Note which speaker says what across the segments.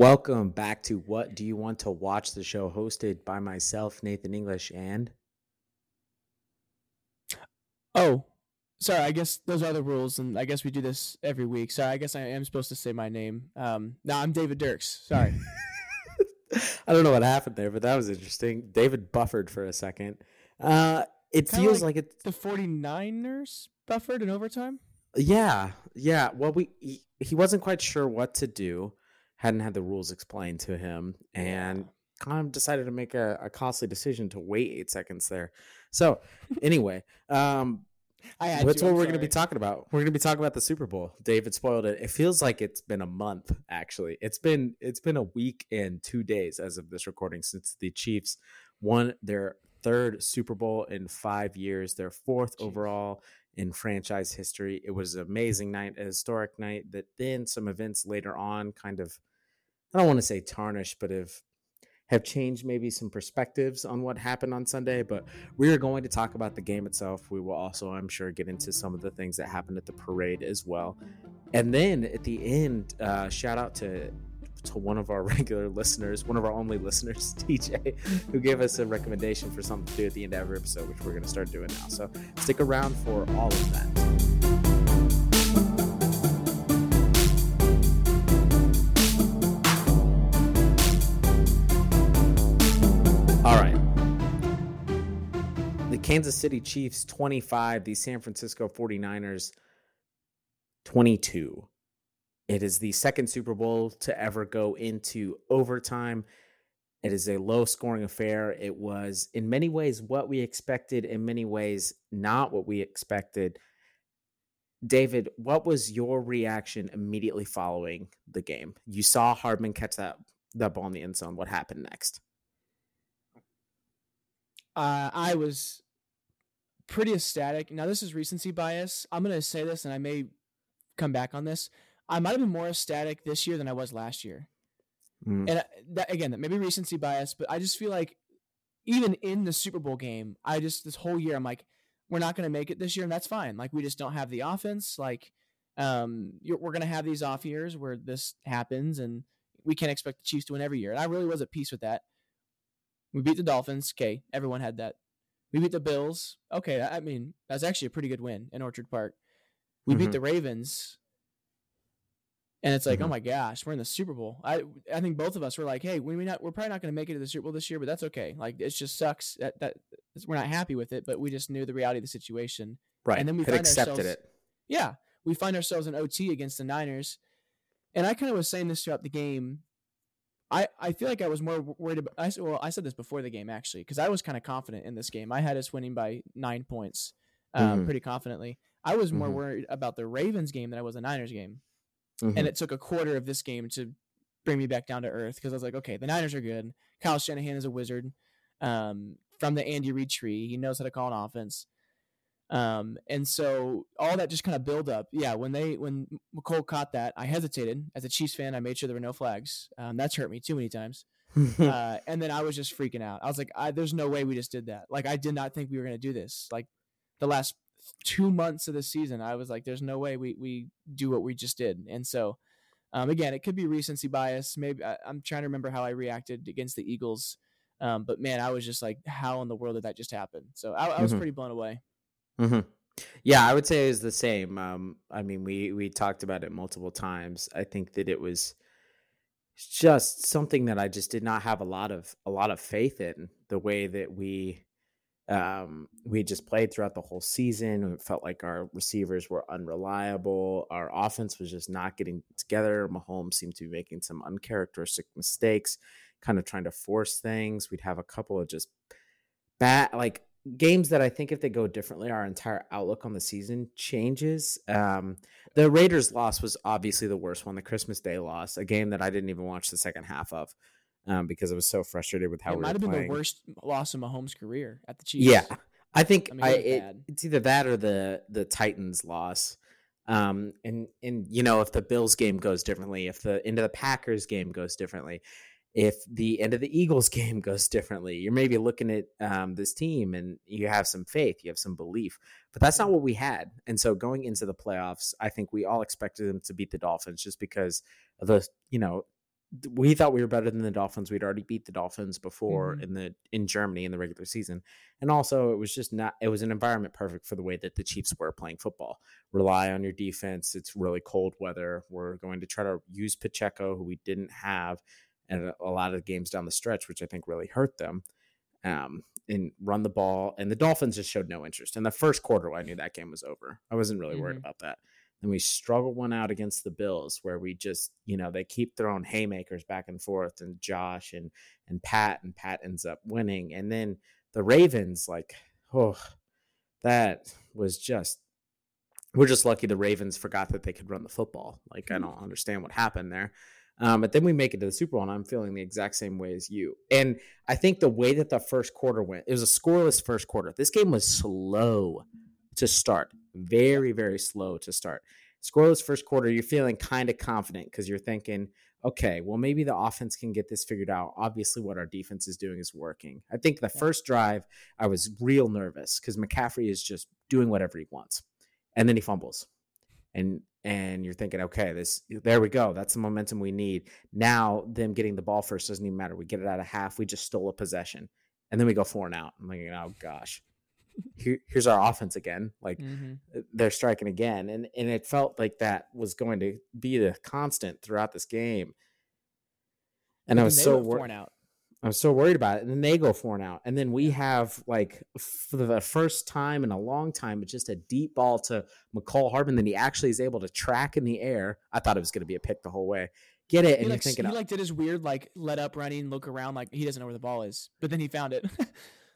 Speaker 1: Welcome back to What Do You Want to Watch? The show hosted by myself, Nathan English, and
Speaker 2: Oh, sorry. I guess those are the rules, and I guess we do this every week. Sorry, I guess I am supposed to say my name. Um, no, I'm David Dirks. Sorry.
Speaker 1: I don't know what happened there, but that was interesting. David buffered for a second. Uh, it
Speaker 2: Kinda
Speaker 1: feels
Speaker 2: like
Speaker 1: like it's
Speaker 2: the 49ers buffered in overtime.
Speaker 1: yeah, yeah. Well, we he, he wasn't quite sure what to do, hadn't had the rules explained to him, and kind of decided to make a, a costly decision to wait eight seconds there. So, anyway, um,
Speaker 2: I had
Speaker 1: That's
Speaker 2: to,
Speaker 1: what
Speaker 2: I'm
Speaker 1: we're going to be talking about. We're going to be talking about the Super Bowl. David spoiled it. It feels like it's been a month actually. It's been it's been a week and 2 days as of this recording since the Chiefs won their third Super Bowl in 5 years, their fourth
Speaker 2: Jeez.
Speaker 1: overall in franchise history. It was an amazing night, a historic night that then some events later on kind of I don't want to say tarnished, but have have changed maybe some perspectives on what happened on Sunday, but we are going to talk about the game itself. We will also, I'm sure, get into some of the things that happened at the parade as well. And then at the end, uh, shout out to to one of our regular listeners, one of our only listeners, TJ, who gave us a recommendation for something to do at the end of every episode, which we're going to start doing now. So stick around for all of that. Kansas City Chiefs 25, the San Francisco 49ers 22. It is the second Super Bowl to ever go into overtime. It is a low scoring affair. It was, in many ways, what we expected, in many ways, not what we expected. David, what was your reaction immediately following the game? You saw Hardman catch that, that ball in the end zone. What happened next?
Speaker 2: Uh, I was pretty ecstatic. Now this is recency bias. I'm gonna say this, and I may come back on this. I might have been more ecstatic this year than I was last year.
Speaker 1: Mm.
Speaker 2: And uh, that, again, that maybe recency bias, but I just feel like even in the Super Bowl game, I just this whole year I'm like, we're not going to make it this year, and that's fine. Like we just don't have the offense. Like, um, you're, we're going to have these off years where this happens, and we can't expect the Chiefs to win every year. And I really was at peace with that. We beat the Dolphins. Okay, everyone had that. We beat the Bills. Okay, I mean that's actually a pretty good win in Orchard Park. We
Speaker 1: Mhm.
Speaker 2: beat the Ravens. And it's like, oh
Speaker 1: Mhm.
Speaker 2: my gosh, we're in the Super Bowl. I I think both of us were like, hey, we not we're probably not going to make it to the Super Bowl this year, but that's okay. Like it just sucks that that we're not happy with it, but we just knew the reality of the situation.
Speaker 1: Right.
Speaker 2: And then we find
Speaker 1: accepted it.
Speaker 2: Yeah, we find ourselves in OT against the Niners, and I kind of was saying this throughout the game. I, I feel like I was more worried about. I, well, I said this before the game actually because I was kind of confident in this game. I had us winning by nine points, um,
Speaker 1: Mhm.
Speaker 2: pretty confidently. I was more
Speaker 1: Mhm.
Speaker 2: worried about the Ravens game than I was the Niners game,
Speaker 1: Mhm.
Speaker 2: and it took a quarter of this game to bring me back down to earth because I was like, okay, the Niners are good. Kyle Shanahan is a wizard. Um, from the Andy Reid tree, he knows how to call an offense. Um, and so all that just kind of build up. Yeah, when they when Mecole caught that, I hesitated. As a Chiefs fan, I made sure there were no flags. Um, that's hurt me too many times. uh, and then I was just freaking out. I was like, I, "There's no way we just did that." Like, I did not think we were going to do this. Like, the last two months of the season, I was like, "There's no way we we do what we just did." And so, um, again, it could be recency bias. Maybe I, I'm trying to remember how I reacted against the Eagles. Um, but man, I was just like, "How in the world did that just happen?" So I, I was
Speaker 1: Mhm.
Speaker 2: pretty blown away.
Speaker 1: Hmm Yeah, I would say it was the same. Um, I mean, we we talked about it multiple times. I think that it was just something that I just did not have a lot of a lot of faith in the way that we um we just played throughout the whole season. It felt like our receivers were unreliable. Our offense was just not getting together. Mahomes seemed to be making some uncharacteristic mistakes, kind of trying to force things. We'd have a couple of just bad like games that I think if they go differently, our entire outlook on the season changes. Um, the Raiders loss was obviously the worst one, the Christmas Day loss, a game that I didn't even watch the second half of um, because I was so frustrated with how
Speaker 2: it
Speaker 1: we
Speaker 2: might have been
Speaker 1: playing.
Speaker 2: the worst loss in Mahomes' career at the Chiefs.
Speaker 1: Yeah, I think
Speaker 2: I mean,
Speaker 1: I,
Speaker 2: it was
Speaker 1: it,
Speaker 2: bad.
Speaker 1: it's either that or the the Titans loss. Um, and and you know if the Bills game goes differently, if the end of the Packers game goes differently, if the end of the Eagles game goes differently, you're maybe looking at um, this team and you have some faith, you have some belief, but that's not what we had. And so going into the playoffs, I think we all expected them to beat the Dolphins just because of the you know we thought we were better than the Dolphins. We'd already beat the Dolphins before
Speaker 2: Mhm.
Speaker 1: in the in Germany in the regular season, and also it was just not. It was an environment perfect for the way that the Chiefs were playing football. Rely on your defense. It's really cold weather. We're going to try to use Pacheco, who we didn't have, and a lot of the games down the stretch, which I think really hurt them. Um, and run the ball, and the Dolphins just showed no interest. In the first quarter, I knew that game was over. I wasn't really worried
Speaker 2: Mhm.
Speaker 1: about that. Then we struggle one out against the Bills, where we just, you know, they keep throwing haymakers back and forth, and Josh and and Pat, and Pat ends up winning. And then the Ravens, like, oh, that was just. We're just lucky the Ravens forgot that they could run the football. Like, I don't understand what happened there. Um, but then we make it to the Super Bowl, and I'm feeling the exact same way as you. And I think the way that the first quarter went, it was a scoreless first quarter. This game was slow to start, very, very slow to start. Scoreless first quarter, you're feeling kind of confident because you're thinking, okay, well, maybe the offense can get this figured out. Obviously, what our defense is doing is working. I think the first drive, I was real nervous because McCaffrey is just doing whatever he wants, and then he fumbles, and and you're thinking, okay, this there we go. That's the momentum we need. Now, them getting the ball first doesn't even matter. We get it out of half. We just stole a possession, and then we go four and out. I'm like, oh gosh, Here, here's our offense again. Like
Speaker 2: Mhm.
Speaker 1: they're striking again, and and it felt like that was going to be the constant throughout this game. And I was so worried.
Speaker 2: out.
Speaker 1: I was so worried about it. And then they go four and out. And then we have like for the first time in a long time, it's just a deep ball to Mecole Hardman. Then he actually is able to track in the air. I thought it was going to be a pick the whole way. Get it?
Speaker 2: He
Speaker 1: And you're
Speaker 2: like,
Speaker 1: thinking,
Speaker 2: he like did his weird like let up running, look around, like he doesn't know where the ball is, but then he found it.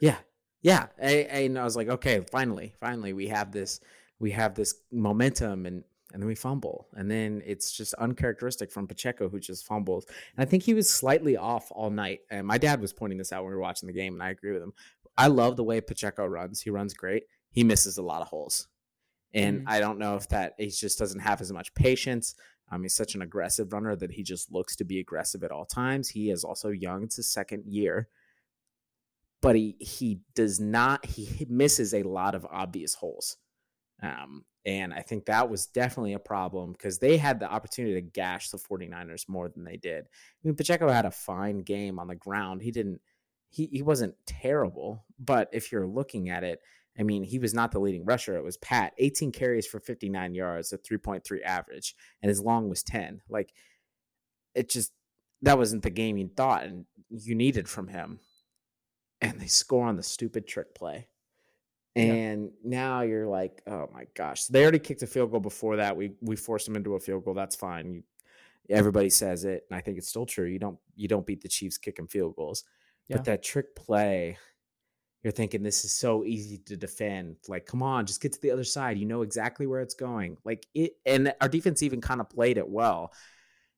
Speaker 1: Yeah, yeah. I, and I was like, okay, finally, finally, we have this, we have this momentum, and and then we fumble, and then it's just uncharacteristic from Pacheco who just fumbles. And I think he was slightly off all night. And my dad was pointing this out when we were watching the game, and I agree with him. I love the way Pacheco runs. He runs great. He misses a lot of holes, and
Speaker 2: Mhm.
Speaker 1: I don't know if that he just doesn't have as much patience. Um, he's such an aggressive runner that he just looks to be aggressive at all times. He is also young; it's his second year but he he does not he misses a lot of obvious holes um and i think that was definitely a problem because they had the opportunity to gash the 49ers more than they did. I mean pacheco had a fine game on the ground. He didn't he, he wasn't terrible but if you're looking at it i mean he was not the leading rusher. It was pat 18 carries for 59 yards a 3.3 average and his long was 10 like it just that wasn't the game you thought and you needed from him. And they score on the stupid trick play.
Speaker 2: Yeah.
Speaker 1: And now you're like, oh my gosh. They already kicked a field goal before that. We we forced them into a field goal. That's fine. You, everybody says it, and I think it's still true. You don't you don't beat the Chiefs kicking field goals.
Speaker 2: Yeah.
Speaker 1: But that trick play, you're thinking this is so easy to defend. Like, come on, just get to the other side. You know exactly where it's going. Like it, and our defense even kind of played it well.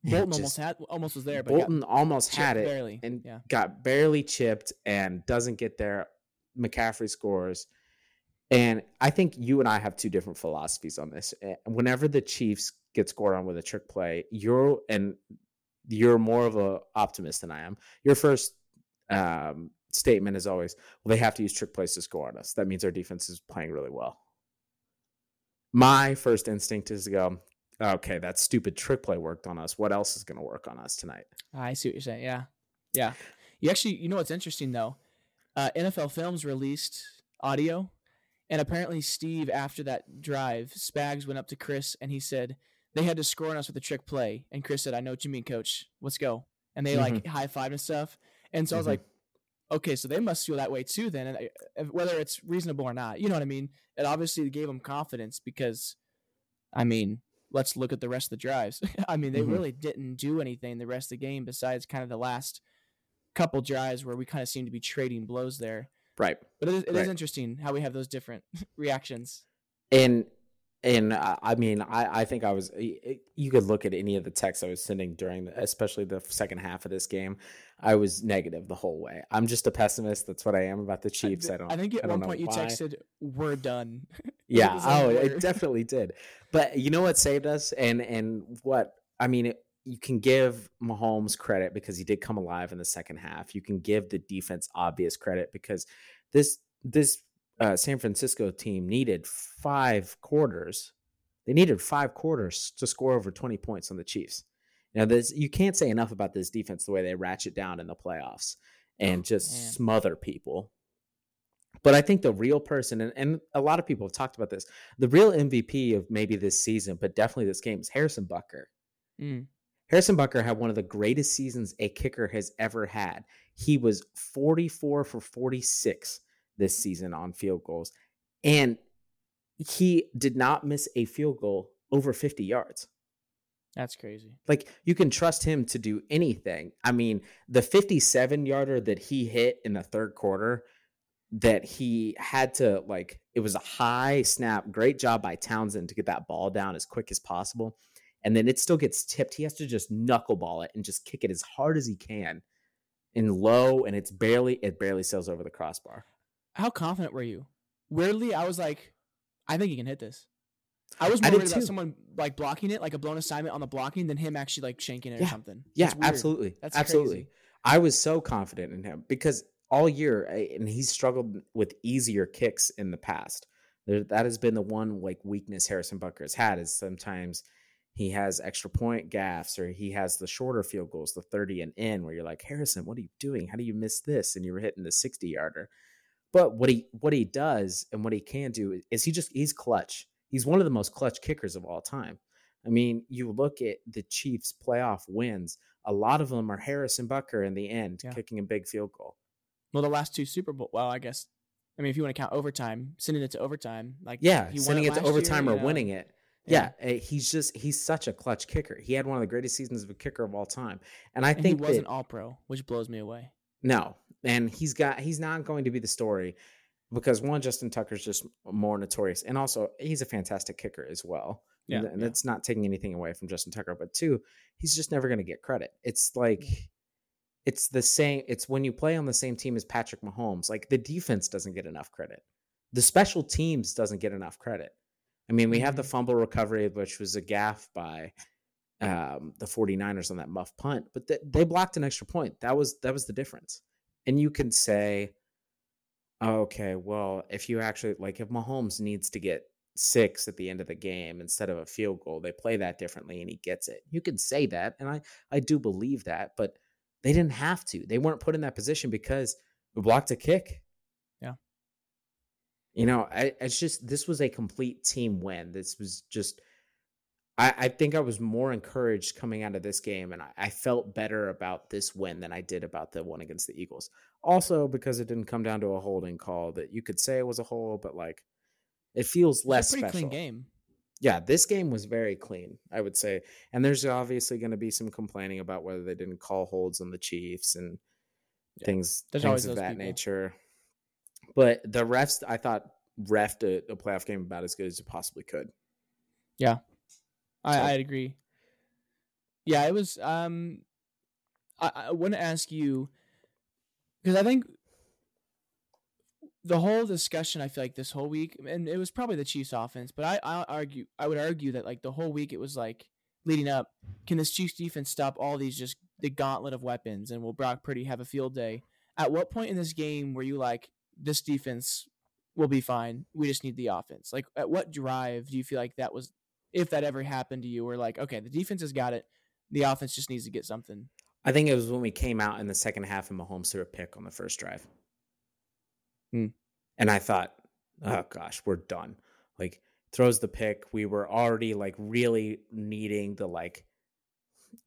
Speaker 2: Bolton
Speaker 1: just-
Speaker 2: almost had almost was there, but
Speaker 1: Bolton almost had it
Speaker 2: barely.
Speaker 1: and
Speaker 2: yeah,
Speaker 1: got barely chipped and doesn't get there. McCaffrey scores. And I think you and I have two different philosophies on this. Eh, Whenever the Chiefs get scored on with a trick play, you're and you're more of a optimist than I am. Your first um, statement is always, "Well, they have to use trick plays to score on us. That means our defense is playing really well." My first instinct is to go, "Okay, that stupid trick play worked on us. What else is going to work on us tonight?"
Speaker 2: I see what you're saying. Yeah, yeah. You actually, you know what's interesting though? Uh, NFL Films released audio, and apparently Steve, after that drive, Spags went up to Chris and he said they had to score on us with a trick play, and Chris said, "I know what you mean, Coach. Let's go." And they like high fived and stuff, and so I was
Speaker 1: Mhm.
Speaker 2: like, "Okay, so they must feel that way too." Then, and uh, whether it's reasonable or not, you know what I mean? It obviously gave them confidence because, I mean, let's look at the rest of the drives. I mean, they
Speaker 1: Mhm.
Speaker 2: really didn't do anything the rest of the game besides kind of the last couple drives where we kind of seemed to be trading blows there.
Speaker 1: Right.
Speaker 2: But it is, it is
Speaker 1: Right.
Speaker 2: interesting how we have those different reactions.
Speaker 1: and and I I mean, I I think I was. You could look at any of the texts I was sending during, the, especially the second half of this game. I was negative the whole way. I'm just a pessimist. That's what I am about the Chiefs. I, don't.
Speaker 2: I think at
Speaker 1: I
Speaker 2: one point you
Speaker 1: why.
Speaker 2: texted, "We're done."
Speaker 1: Yeah. Oh, it definitely did. But you know what saved us, and and what I mean. It, you can give Mahomes credit because he did come alive in the second half. You can give the defense obvious credit because this this uh, San Francisco team needed five quarters. They needed five quarters to score over twenty points on the Chiefs. Now, this you can't say enough about this defense the way they ratchet down in the playoffs and just
Speaker 2: man.
Speaker 1: smother people. But I think the real person, and, and a lot of people have talked about this, the real MVP of maybe this season, but definitely this game is Harrison Butker.
Speaker 2: Mm.
Speaker 1: Harrison Butker had one of the greatest seasons a kicker has ever had. He was 44 for 46 this season on field goals, and he did not miss a field goal over 50 yards.
Speaker 2: That's crazy.
Speaker 1: Like you can trust him to do anything. I mean, the 57 yarder that he hit in the third quarter that he had to like it was a high snap, great job by Townsend to get that ball down as quick as possible. And then it still gets tipped. He has to just knuckleball it and just kick it as hard as he can in low and it's barely it barely sails over the crossbar.
Speaker 2: How confident were you? Weirdly, I was like, I think he can hit this. I was
Speaker 1: I
Speaker 2: more
Speaker 1: did
Speaker 2: worried about
Speaker 1: too.
Speaker 2: someone like blocking it, like a blown assignment on the blocking, than him actually like shanking it
Speaker 1: Yeah.
Speaker 2: or something.
Speaker 1: Yeah, absolutely.
Speaker 2: That's
Speaker 1: absolutely.
Speaker 2: crazy.
Speaker 1: I was so confident in him because all year, I- and he's struggled with easier kicks in the past. There, that has been the one like weakness Harrison Butker has had is sometimes he has extra point gaffs or he has the shorter field goals, the 30 and in, where you're like, Harrison, what are you doing? How do you miss this? And you were hitting the 60 yarder. But what he what he does and what he can do is he just he's clutch. He's one of the most clutch kickers of all time. I mean, you look at the Chiefs' playoff wins. A lot of them are Harrison Butker in the end,
Speaker 2: Yeah.
Speaker 1: kicking a big field goal.
Speaker 2: Well, the last two Super Bowl. Well, I guess. I mean, if you want to count overtime, sending it to overtime, like
Speaker 1: Yeah, sending it, to
Speaker 2: last year,
Speaker 1: overtime
Speaker 2: you
Speaker 1: or
Speaker 2: know?
Speaker 1: winning it. Yeah, eh, he's just he's such a clutch kicker. He had one of the greatest seasons of a kicker of all time, and I
Speaker 2: and he wasn't
Speaker 1: that,
Speaker 2: all pro, which blows me away.
Speaker 1: no, and he's got he's not going to be the story because one, Justin Tucker's just more notorious, and also he's a fantastic kicker as well.
Speaker 2: Yeah,
Speaker 1: and
Speaker 2: yeah.
Speaker 1: not taking anything away from Justin Tucker, but two, he's just never going to get credit. It's like it's the same. It's when you play on the same team as Patrick Mahomes. Like the defense doesn't get enough credit. The special teams doesn't get enough credit. I mean, we have the
Speaker 2: Mhm.
Speaker 1: fumble recovery, which was a gaff by um, the 49ers on that muff punt, but th- they blocked an extra point. That was that was the difference. And you can say, okay, well, if you actually like, if Mahomes needs to get six at the end of the game instead of a field goal, they play that differently, and he gets it. You can say that, and I I do believe that, but they didn't have to. They weren't put in that position because we blocked a kick. You know, I, it's just this was a complete team win. This was just I, I think I was more encouraged coming out of this game, and I, I felt better about this win than I did about the one against the Eagles. Also, because it didn't come down to a holding call that you could say it was a hold, but like it feels
Speaker 2: It's a
Speaker 1: less
Speaker 2: pretty
Speaker 1: special.
Speaker 2: clean game.
Speaker 1: Yeah, this game was very clean, I would say. And there's obviously going to be some complaining about whether they didn't call holds on the Chiefs and
Speaker 2: Yeah,
Speaker 1: things,
Speaker 2: there's
Speaker 1: things
Speaker 2: always
Speaker 1: of that
Speaker 2: people.
Speaker 1: nature. But the refs, I thought, refed a, a playoff game about as good as it possibly could.
Speaker 2: Yeah, I,
Speaker 1: So-
Speaker 2: I'd agree. Yeah, it was. Um, I, I want to ask you because I think the whole discussion. I feel like this whole week, and it was probably the Chiefs' offense, but I, I argue, I would argue that like the whole week it was like leading up. Can this Chiefs defense stop all these just the gauntlet of weapons, and will Brock Purdy have a field day? At what point in this game were you like, this defense will be fine? We just need the offense. Like, at what drive do you feel like that was if that ever happened to you, we're like, okay, the defense has got it. The offense just needs to get something.
Speaker 1: I think it was when we came out in the second half and Mahomes threw a pick on the first drive.
Speaker 2: Hmm.
Speaker 1: And I thought, oh gosh, we're done. Like throws the pick. We were already like really needing the like,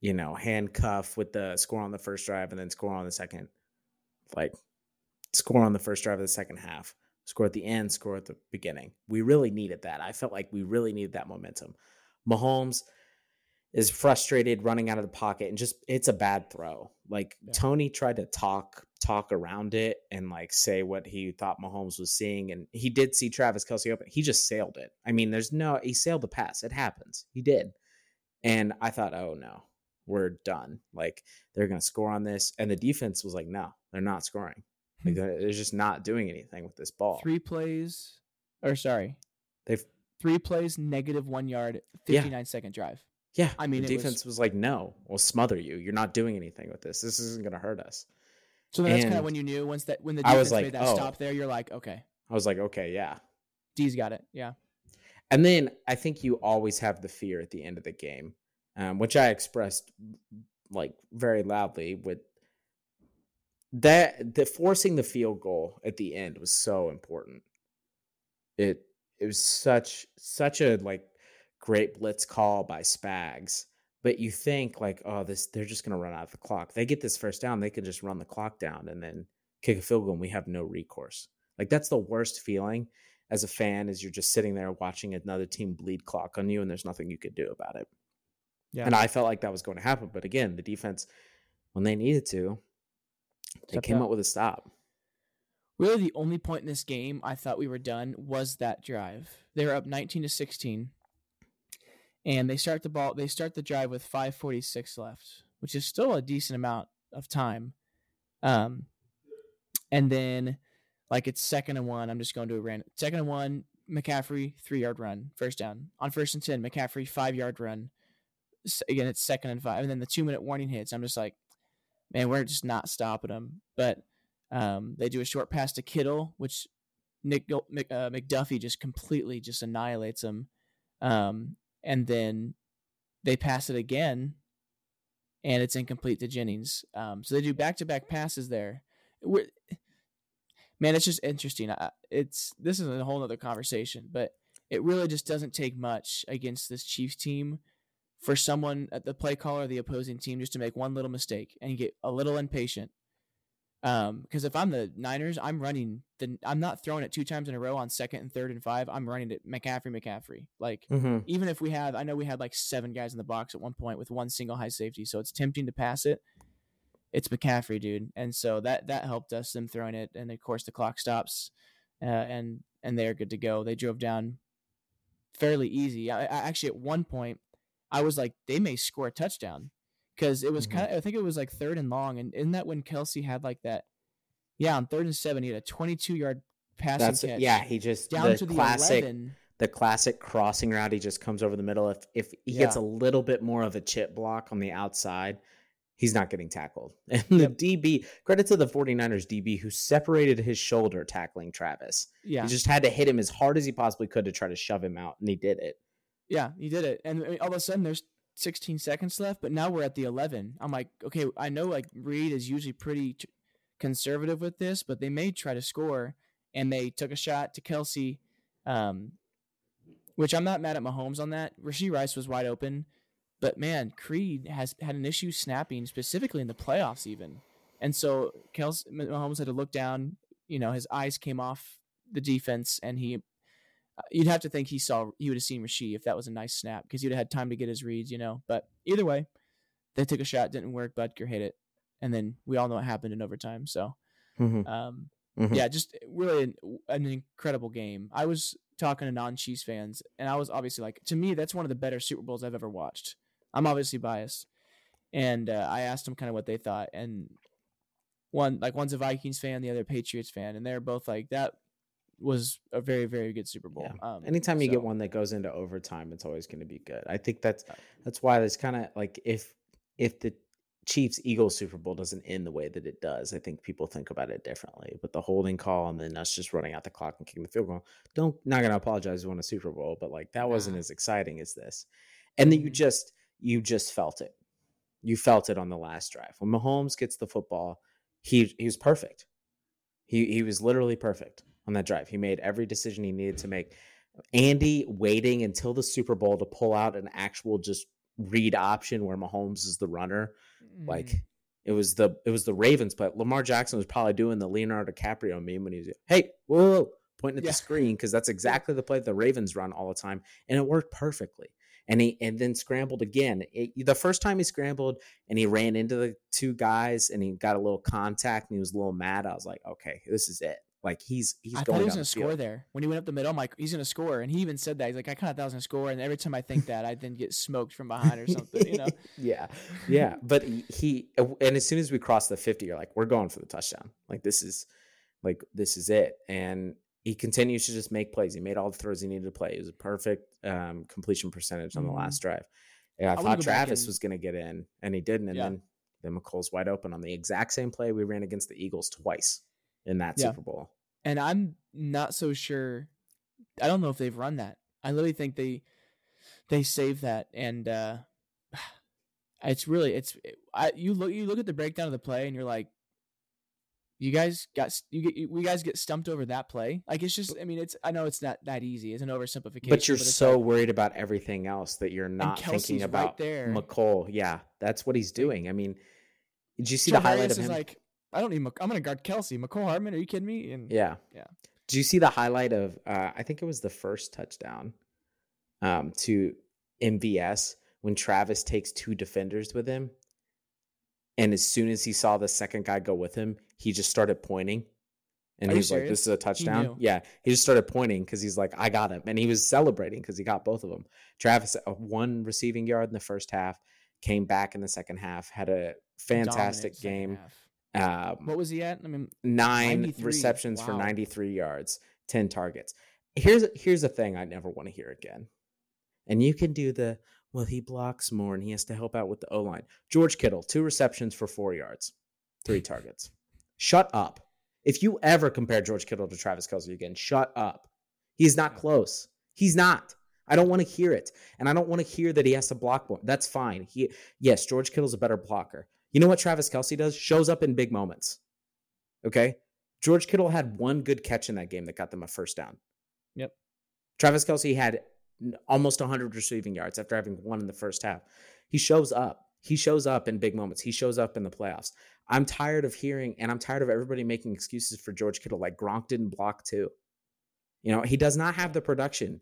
Speaker 1: you know, handcuff with the score on the first drive and then score on the second. Like score on the first drive of the second half. Score at the end, score at the beginning. We really needed that. I felt like we really needed that momentum. Mahomes is frustrated running out of the pocket and just it's a bad throw. Like
Speaker 2: Yeah.
Speaker 1: Tony tried to talk talk around it and like say what he thought Mahomes was seeing, and he did see Travis Kelce open. He just sailed it. I mean, there's no he sailed the pass. It happens. He did, and I thought, oh no, we're done. Like they're gonna score on this, and the defense was like, no, they're not scoring. Like
Speaker 2: Hmm.
Speaker 1: they're, they're just not doing anything with this ball.
Speaker 2: Three plays, or sorry,
Speaker 1: They've
Speaker 2: three plays, negative one yard,
Speaker 1: Yeah.
Speaker 2: 59 second drive.
Speaker 1: yeah.
Speaker 2: I mean,
Speaker 1: the
Speaker 2: it was-
Speaker 1: defense was, like, no, we'll smother you. You're not doing anything with this. This isn't gonna hurt us.
Speaker 2: So that's kind of when you knew once that when the
Speaker 1: I
Speaker 2: defense
Speaker 1: was like,
Speaker 2: made that
Speaker 1: oh.
Speaker 2: stop there, you're like, okay,
Speaker 1: I was like, okay, yeah.
Speaker 2: D's got it. Yeah.
Speaker 1: And then I think you always have the fear at the end of the game. um, which I expressed like very loudly with that the forcing the field goal at the end was so important. It it was such such a like great blitz call by Spags. But you think like, oh, this they're just gonna run out of the clock. They get this first down, they can just run the clock down and then kick a field goal and we have no recourse. Like that's the worst feeling as a fan is you're just sitting there watching another team bleed clock on you and there's nothing you could do about it. Yeah. And I felt like that was going to happen. But again, the defense, when they needed to, they Step came up. up with a stop.
Speaker 2: Really, the only point in this game I thought we were done was that drive. They were up 19 to 16, and they start the ball. They start the drive with 5:46 left, which is still a decent amount of time. Um, and then like it's second and one. I'm just going to a random second and one. McCaffrey three yard run, first down on first and ten. McCaffrey five yard run. Again, it's second and five, and then the two minute warning hits. I'm just like, man, we're just not stopping them. But um, they do a short pass to Kittle, which Nick uh, McDuffie just completely just annihilates them. Um, and then they pass it again, and it's incomplete to Jennings. Um, so they do back to back passes there. We're, man, it's just interesting. It's this is a whole other conversation, but it really just doesn't take much against this Chiefs team for someone at the play caller the opposing team just to make one little mistake and get a little impatient. Um, because if I'm the Niners, I'm running the I'm not throwing it two times in a row on second and third and five. I'm running it McCaffrey, McCaffrey. Like mm-hmm. even if we have, I know we had like seven guys in the box at one point with one single high safety, so it's tempting to pass it it's McCaffrey, dude. And so that that helped us them throwing it, and of course the clock stops, uh, and and they're good to go. They drove down fairly easy. I, I, actually at one point I was like they may score a touchdown because it was mm-hmm. kind of I think it was like third and long, and isn't that when Kelce had like that? Yeah, on third and seven, he had a 22 yard passing That's, catch.
Speaker 1: Yeah, he just down to the classic. 11, the classic crossing route, he just comes over the middle. If if he yeah. gets a little bit more of a chip block on the outside, he's not getting tackled. And the. DB, credit to the 49ers DB who separated his shoulder tackling Travis. Yeah. He just had to hit him as hard as he possibly could to try to shove him out, and he did it.
Speaker 2: Yeah, he did it. And all of a sudden, there's 16 seconds left, but now we're at the 11. I'm like, okay, I know like Reid is usually pretty t- conservative with this, but they may try to score, and they took a shot to Kelce, um, which I'm not mad at Mahomes on that. Rashee Rice was wide open. But man, Creed has had an issue snapping, specifically in the playoffs, even. And so Kels Mahomes had to look down. You know, his eyes came off the defense, and he. You'd have to think he saw he would have seen Rashee if that was a nice snap because he'd have had time to get his reads, you know. But either way, they took a shot, didn't work. Butker hit it, and then we all know what happened in overtime. So, mm-hmm. Um, mm-hmm. yeah, just really an, an incredible game. I was talking to non-Chiefs fans, and I was obviously like, to me, that's one of the better Super Bowls I've ever watched. I'm obviously biased, and uh, I asked them kind of what they thought, and one like one's a Vikings fan, the other Patriots fan, and they're both like that was a very very good Super Bowl.
Speaker 1: Yeah. Um, Anytime you so. get one that goes into overtime, it's always going to be good. I think that's that's why there's kind of like if if the Chiefs Eagles Super Bowl doesn't end the way that it does, I think people think about it differently. But the holding call and then us just running out the clock and kicking the field goal, don't not gonna apologize. We won a Super Bowl, but like that wasn't as exciting as this. And then you mm-hmm. just you just felt it. You felt it on the last drive. When Mahomes gets the football, he he was perfect. He he was literally perfect on that drive. He made every decision he needed to make. Andy waiting until the Super Bowl to pull out an actual just read option where Mahomes is the runner. Mm. Like it was the it was the Ravens, but Lamar Jackson was probably doing the Leonardo DiCaprio meme when he was hey, whoa, whoa pointing at yeah. the screen because that's exactly the play the Ravens run all the time, and it worked perfectly and he and then scrambled again. It, the first time he scrambled and he ran into the two guys and he got a little contact and he was a little mad. I was like, okay, this is it. Like he's he's
Speaker 2: I
Speaker 1: going.
Speaker 2: Thought he was gonna score there when he went up the middle. I'm like, he's gonna score, and he even said that. He's like, I kind of thought he was gonna score, and every time I think that, I then get smoked from behind or something. You know?
Speaker 1: yeah, yeah. But he and as soon as we cross the 50, you're like, we're going for the touchdown. Like this is like this is it. And he continues to just make plays. He made all the throws he needed to play. It was a perfect um, completion percentage on mm-hmm. the last drive. Yeah, I, I thought Travis was going to get in, and he didn't. And yeah. then then Mecole's wide open on the exact same play we ran against the Eagles twice in that yeah. Super Bowl.
Speaker 2: And I'm not so sure. I don't know if they've run that. I literally think they they saved that, and uh, it's really it's I you look you look at the breakdown of the play and you're like you guys got you get you, we guys get stumped over that play like it's just i mean it's i know it's not that easy it's an oversimplification
Speaker 1: But you're
Speaker 2: it's
Speaker 1: so
Speaker 2: like-
Speaker 1: worried about everything else that you're not thinking
Speaker 2: right
Speaker 1: about
Speaker 2: there.
Speaker 1: Mecole. Yeah, that's what he's doing. I mean, did you see the highlight of him?
Speaker 2: like i don't need Mc- i'm gonna guard kelce mecole hardman are you kidding me and
Speaker 1: yeah,
Speaker 2: Yeah.
Speaker 1: Did you see the highlight of? Uh, I think it was the first touchdown um, to MVS when Travis takes two defenders with him, and as soon as he saw the second guy go with him, he just started pointing. And
Speaker 2: Are
Speaker 1: he's like, "This is a touchdown."
Speaker 2: knew.
Speaker 1: Yeah, he just started pointing because he's like, "I got him," and he was celebrating because he got both of them. Travis, uh, one receiving yard in the first half, came back in the second half, had a fantastic
Speaker 2: dominant
Speaker 1: game.
Speaker 2: half.
Speaker 1: Um,
Speaker 2: what was he at i mean
Speaker 1: nine
Speaker 2: 93,
Speaker 1: receptions for 93 yards, 10 targets. Here's here's a thing I never want to hear again. And you can do the well, he blocks more and he has to help out with the O line. George Kittle, two receptions for four yards, three targets. Shut up. If you ever compare George Kittle to Travis Kelce again, shut up. He's not close. He's not. I don't want to hear it. And I don't want to hear that he has to block more. That's fine. He yes, George Kittle's a better blocker. You know what Travis Kelce does? Shows up in big moments. Okay. George Kittle had one good catch in that game that got them a first down.
Speaker 2: Yep.
Speaker 1: Travis Kelce had almost 100 receiving yards after having one in the first half. He shows up. He shows up in big moments. He shows up in the playoffs. I'm tired of hearing, and I'm tired of everybody making excuses for George Kittle. Like Gronk didn't block too. You know, he does not have the production.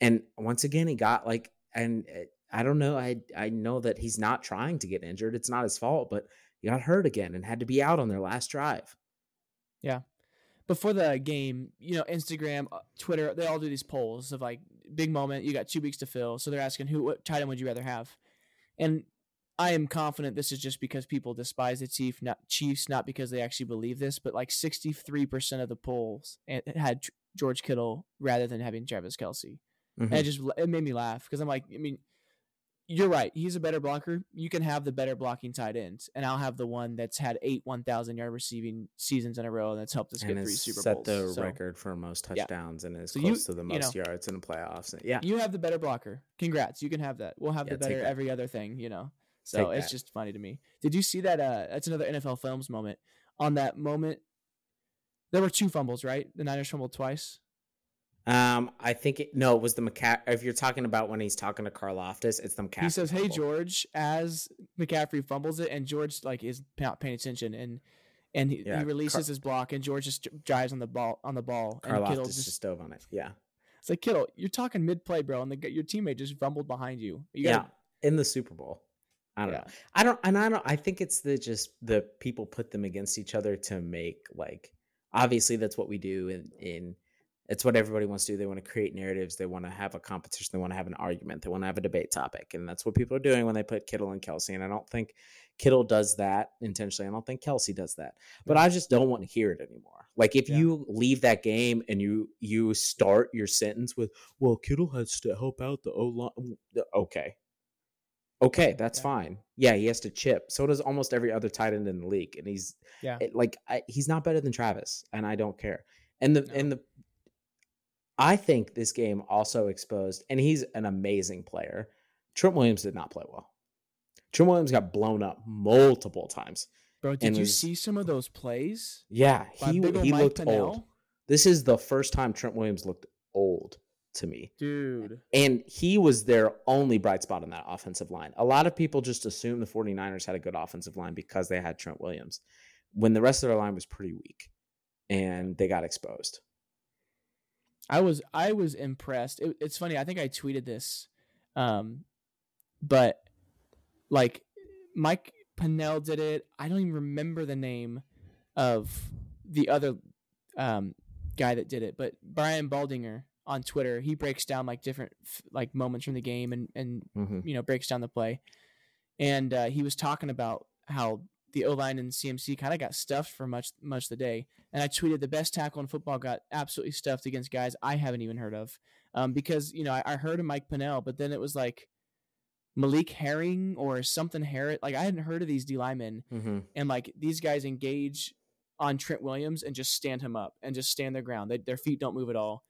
Speaker 1: And once again, he got like, and uh, I don't know. I I know that he's not trying to get injured. It's not his fault, but he got hurt again and had to be out on their last drive. Yeah.
Speaker 2: Before the game, you know, Instagram, uh, Twitter, they all do these polls of like big moment. You got two weeks to fill, so they're asking who, what tight end would you rather have? And I am confident this is just because people despise the Chief, not Chiefs, not because they actually believe this. But like sixty three percent of the polls eh, had George Kittle rather than having Travis Kelce.
Speaker 1: Mhm.
Speaker 2: And it just it made me laugh because I'm like, I mean, you're right. He's a better blocker. You can have the better blocking tight ends, and I'll have the one that's had eight 1,000 yard receiving seasons in a row, and that's helped us
Speaker 1: and
Speaker 2: get three Super
Speaker 1: set
Speaker 2: Bowls.
Speaker 1: the
Speaker 2: So
Speaker 1: record for most
Speaker 2: Yeah.
Speaker 1: touchdowns and is
Speaker 2: So you-
Speaker 1: close to the
Speaker 2: you
Speaker 1: most
Speaker 2: know.
Speaker 1: yards in the playoffs. Yeah,
Speaker 2: you have the better blocker. Congrats, you can have that. We'll have
Speaker 1: Yeah,
Speaker 2: the better every other thing, you know. So it's just funny to me. Did you see that? Uh, that's another NFL Films moment. On that moment, there were two fumbles, right? The Niners fumbled twice.
Speaker 1: Um, I think it, no, it was the McCaffrey. If you're talking about when he's talking to Karlaftis, it's the McCaffrey.
Speaker 2: he says, "Hey
Speaker 1: fumble.
Speaker 2: George," as McCaffrey fumbles it, and George like is not paying attention, and and he,
Speaker 1: Yeah,
Speaker 2: he releases
Speaker 1: Car-
Speaker 2: his block, and George just drives on the ball on the ball,
Speaker 1: Carl
Speaker 2: and Kittle
Speaker 1: Loftus
Speaker 2: just,
Speaker 1: just dove on it. Yeah,
Speaker 2: it's like Kittle, you're talking mid play, bro, and the, your teammate just fumbled behind you. you
Speaker 1: yeah,
Speaker 2: gotta,
Speaker 1: in the Super Bowl. I don't
Speaker 2: yeah.
Speaker 1: know. I don't, and I don't. I think it's the just the people put them against each other to make like. Obviously, that's what we do in in. It's what everybody wants to do. They want to create narratives. They want to have a competition. They want to have an argument. They want to have a debate topic, and that's what people are doing when they put Kittle and Kelce. And I don't think Kittle does that intentionally. I don't think Kelce does that. But mm. I just don't want to hear it anymore. Like if
Speaker 2: Yeah.
Speaker 1: you leave that game and you you start your sentence with, "Well, Kittle has to help out the O line." Okay, okay, that's
Speaker 2: Yeah.
Speaker 1: fine. Yeah, he has to chip. So does almost every other tight end in the league, and he's
Speaker 2: Yeah.
Speaker 1: it- like I, he's not better than Travis, and I don't care. And the
Speaker 2: No.
Speaker 1: and the I think this game also exposed, and he's an amazing player. Trent Williams did not play well. Trent Williams got blown up multiple times.
Speaker 2: Bro, did you
Speaker 1: was-
Speaker 2: see some of those plays?
Speaker 1: Yeah, he he
Speaker 2: Mike
Speaker 1: looked
Speaker 2: Pennel?
Speaker 1: old. This is the first time Trent Williams looked old to me.
Speaker 2: Dude.
Speaker 1: And he was their only bright spot in that offensive line. A lot of people just assume the 49ers had a good offensive line because they had Trent Williams, when the rest of their line was pretty weak and they got exposed.
Speaker 2: I was I was impressed. It, it's funny. I think I tweeted this, um, but like Mike Pennel did it. I don't even remember the name of the other um, guy that did it, but Brian Baldinger on Twitter. He breaks down like different like moments from the game and and
Speaker 1: hmm
Speaker 2: you know breaks down the play, and uh, he was talking about how the O line and CMC kind of got stuffed for much much of the day. And I tweeted the best tackle in football got absolutely stuffed against guys I haven't even heard of, um, because you know I, I heard of Mike Pennel, but then it was like Malik Herring or something Harrod. Like I hadn't heard of these D linemen,
Speaker 1: hmm
Speaker 2: and like these guys engage on Trent Williams and just stand him up and just stand their ground. They, their feet don't move at all,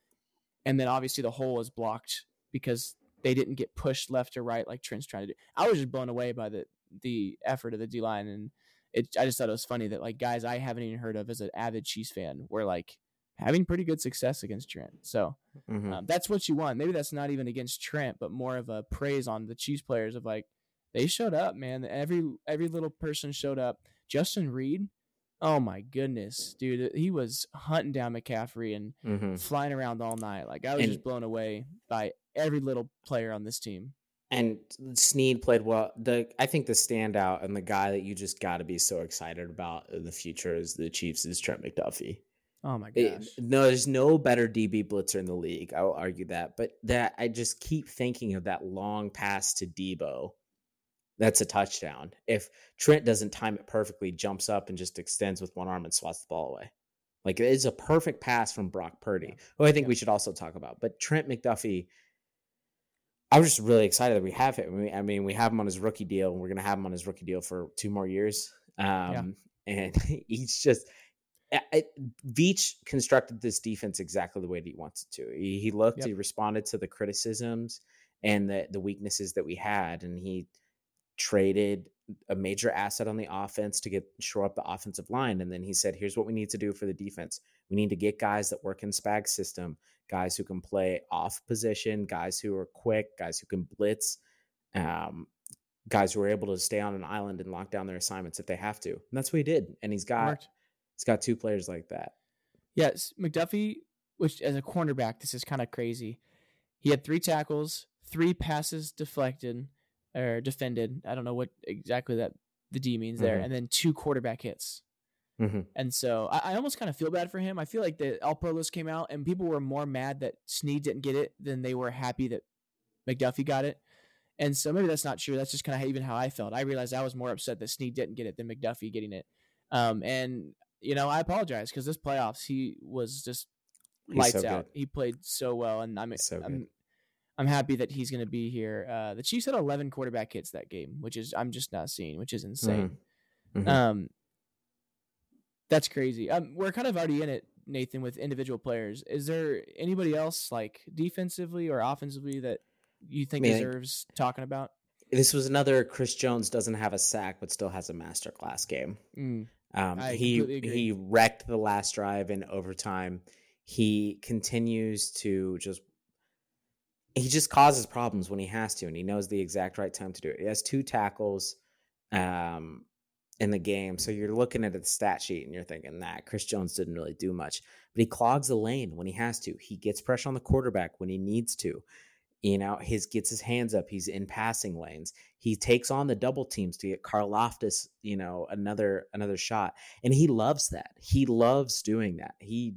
Speaker 2: and then obviously the hole is blocked because they didn't get pushed left or right like Trent's trying to do. I was just blown away by the the effort of the D line, and it. I just thought it was funny that like guys I haven't even heard of as an avid Chiefs fan were like having pretty good success against Trent. So
Speaker 1: Mhm.
Speaker 2: um, that's what you want. Maybe that's not even against Trent, but more of a praise on the Chiefs players of like they showed up, man. Every every little person showed up. Justin Reid, oh my goodness, dude, he was hunting down McCaffrey and
Speaker 1: Mhm.
Speaker 2: flying around all night. Like I was just blown away by every little player on this team.
Speaker 1: And Sneed played well. The I think the standout and the guy that you just got to be so excited about in the future is the Chiefs is Trent McDuffie.
Speaker 2: Oh my
Speaker 1: It-
Speaker 2: gosh.
Speaker 1: no, there's no better DB blitzer in the league. I will argue that. But that I just keep thinking of that long pass to Deebo. That's a touchdown. If Trent doesn't time it perfectly, jumps up and just extends with one arm and swats the ball away. Like it's a perfect pass from Brock Purdy, who I think
Speaker 2: Yeah.
Speaker 1: we should also talk about. But Trent McDuffie, I was just really excited that we have him. I mean, we have him on his rookie deal, and we're gonna have him on his rookie deal for two more years. Um, and he's just I- I, Veach constructed this defense exactly the way that he wants it to. He, he looked,
Speaker 2: Yep.
Speaker 1: he responded to the criticisms and the the weaknesses that we had, and he traded a major asset on the offense to get shore up the offensive line. And then he said, "Here's what we need to do for the defense. We need to get guys that work in SPAG system, guys who can play off position, guys who are quick, guys who can blitz." Um, guys who are able to stay on an island and lock down their assignments if they have to. And that's what he did. And he's got
Speaker 2: Worked.
Speaker 1: he's got two players like that.
Speaker 2: Yes, McDuffie, which as a cornerback, this is kind of crazy. He had three tackles, three passes deflected or defended. I don't know what exactly that the D means there,
Speaker 1: Mhm.
Speaker 2: and then two quarterback hits.
Speaker 1: Mm-hmm.
Speaker 2: And so I, I almost kind of feel bad for him. I feel like the All Pro list came out and people were more mad that Sneed didn't get it than they were happy that McDuffie got it. And so maybe that's not true. That's just kind of even how I felt. I realized I was more upset that Sneed didn't get it than McDuffie getting it. Um, and you know I apologize because this playoffs he was just
Speaker 1: He's
Speaker 2: lights
Speaker 1: so
Speaker 2: out. He played so well, and I'm
Speaker 1: so
Speaker 2: I'm. I'm happy that he's going to be here. Uh, the Chiefs had 11 quarterback hits that game, which is I'm just not seeing, which is insane.
Speaker 1: Mhm.
Speaker 2: Um, that's crazy. Um, we're kind of already in it, Nathan, with individual players. Is there anybody else like defensively or offensively that you think
Speaker 1: Man.
Speaker 2: deserves talking about?
Speaker 1: This was another Chris Jones doesn't have a sack but still has a masterclass game.
Speaker 2: Mm,
Speaker 1: Um, he he wrecked the last drive in overtime. He continues to just he just causes problems when he has to, and he knows the exact right time to do it. He has two tackles um, in the game, so you're looking at the stat sheet and you're thinking that Chris Jones didn't really do much, but he clogs the lane when he has to. He gets pressure on the quarterback when he needs to. You know, his gets his hands up. He's in passing lanes. He takes on the double teams to get Karlaftis, you know, another another shot, and he loves that. He loves doing that. He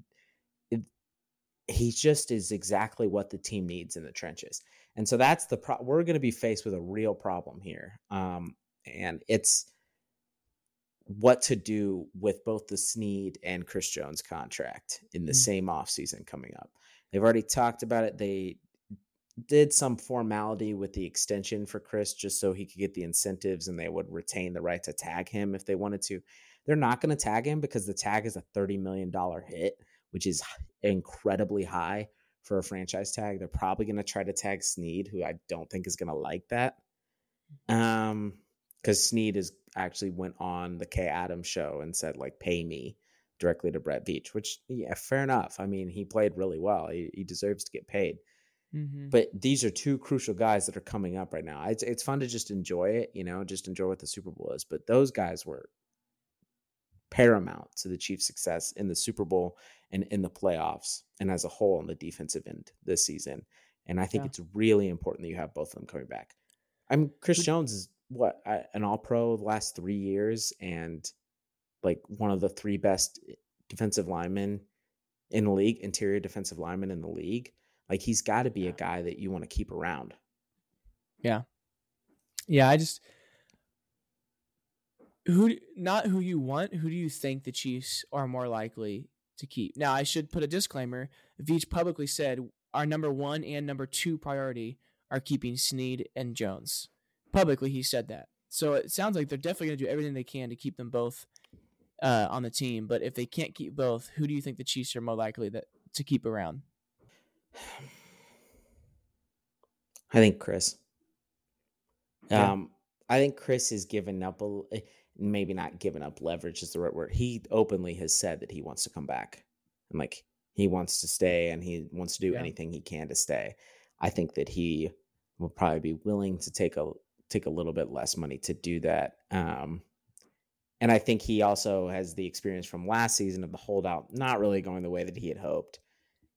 Speaker 1: he just is exactly what the team needs in the trenches, and so that's the pro- we're going to be faced with a real problem here, um, and it's what to do with both the Sneed and Chris Jones contract in the
Speaker 2: Mm.
Speaker 1: same offseason coming up. They've already talked about it. They did some formality with the extension for Chris just so he could get the incentives and they would retain the right to tag him if they wanted to. They're not going to tag him because the tag is a $30 million hit, which is incredibly high for a franchise tag. They're probably going to try to tag Sneed, who I don't think is going to like that. Um, because Sneed is actually went on the Kay Adams show and said like pay me directly to Brett Veach, which yeah, fair enough. I mean, he played really well. He, he deserves to get paid.
Speaker 2: Mm-hmm.
Speaker 1: But these are two crucial guys that are coming up right now. It's it's fun to just enjoy it, you know, just enjoy what the Super Bowl is. But those guys were paramount to the Chiefs' success in the Super Bowl and in the playoffs and as a whole on the defensive end this season. And I think
Speaker 2: Yeah.
Speaker 1: it's really important that you have both of them coming back. I'm Chris
Speaker 2: Would-
Speaker 1: Jones is what an All Pro the last three years and like one of the three best eh, defensive linemen in the league, interior defensive linemen in the league. Like he's got to be a guy that you want to keep around.
Speaker 2: Yeah, yeah, I just who not who you want. Who do you think the Chiefs are more likely to keep? Now, I should put a disclaimer. Veach publicly said our number one and number two priority are keeping Sneed and Jones. Publicly, he said that. So it sounds like they're definitely going to do everything they can to keep them both uh, on the team. But if they can't keep both, who do you think the Chiefs are more likely that to keep around?
Speaker 1: I think Chris.
Speaker 2: Yeah.
Speaker 1: Um, I think Chris has given up a eh, maybe not given up leverage is the right word. He openly has said that he wants to come back and like he wants to stay and he wants to do
Speaker 2: Yeah.
Speaker 1: anything he can to stay. I think that he will probably be willing to take a take a little bit less money to do that. Um, and I think he also has the experience from last season of the holdout not really going the way that he had hoped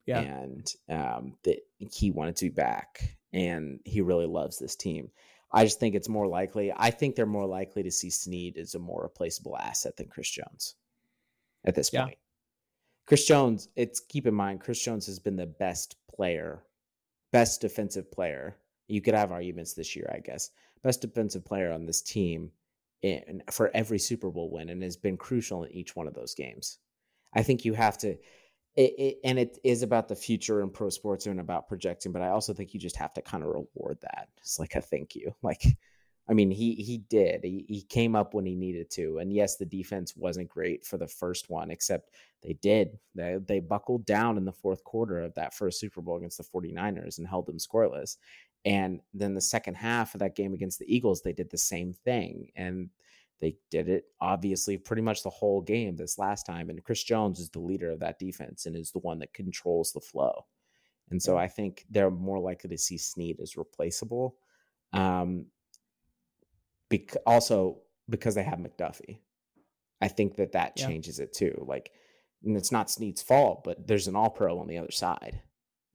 Speaker 2: Yeah.
Speaker 1: and um, that he wanted to be back, and he really loves this team. I just think it's more likely. I think they're more likely to see Sneed as a more replaceable asset than Chris Jones at this
Speaker 2: Yeah.
Speaker 1: point. Chris Jones, it's keep in mind, Chris Jones has been the best player, best defensive player. You could have arguments this year, I guess. Best defensive player on this team in, for every Super Bowl win and has been crucial in each one of those games. I think you have to it, it, and it is about the future in pro sports and about projecting, but I also think you just have to kind of reward that. It's like a thank you. Like, I mean, he he did. He, he came up when he needed to, and yes, the defense wasn't great for the first one, except they did. They they buckled down in the fourth quarter of that first Super Bowl against the 49ers and held them scoreless. And then the second half of that game against the Eagles, they did the same thing, and they did it obviously pretty much the whole game this last time. And Chris Jones is the leader of that defense and is the one that controls the flow. And so I think they're more likely to see Sneed as replaceable. Um, bec- also because they have McDuffie. I think that that
Speaker 2: Yeah.
Speaker 1: changes it too. Like, and it's not Sneed's fault, but there's an all pro on the other side.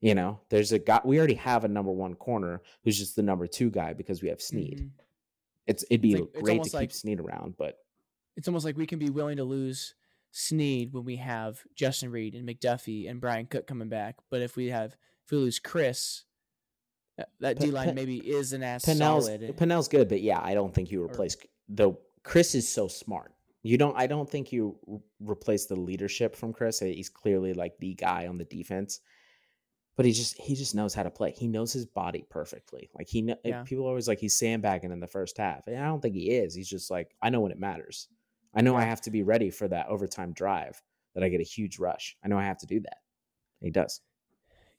Speaker 1: You know, there's a guy, we already have a number one corner who's just the number two guy because we have Sneed.
Speaker 2: Mhm.
Speaker 1: It's it'd be
Speaker 2: like- it's
Speaker 1: great to keep
Speaker 2: like-
Speaker 1: Sneed around, but
Speaker 2: It's almost like we can be willing to lose Sneed when we have Justin Reid and McDuffie and Brian Cook coming back. But if we have if we lose Chris, that, D line
Speaker 1: Pe-
Speaker 2: maybe isn't as
Speaker 1: Pennel's
Speaker 2: solid.
Speaker 1: Pennel's good, but yeah, I don't think you
Speaker 2: Or-
Speaker 1: replace the Chris is so smart. You don't. I don't think you re- replace the leadership from Chris. He's clearly like the guy on the defense, but he just he just knows how to play. He knows his body perfectly. Like he,
Speaker 2: Yeah.
Speaker 1: people are always like he's sandbagging in the first half. And I don't think he is. He's just like I know when it matters. I know I have to be ready for that overtime drive. That I get a huge rush. I know I have to do that. And he does.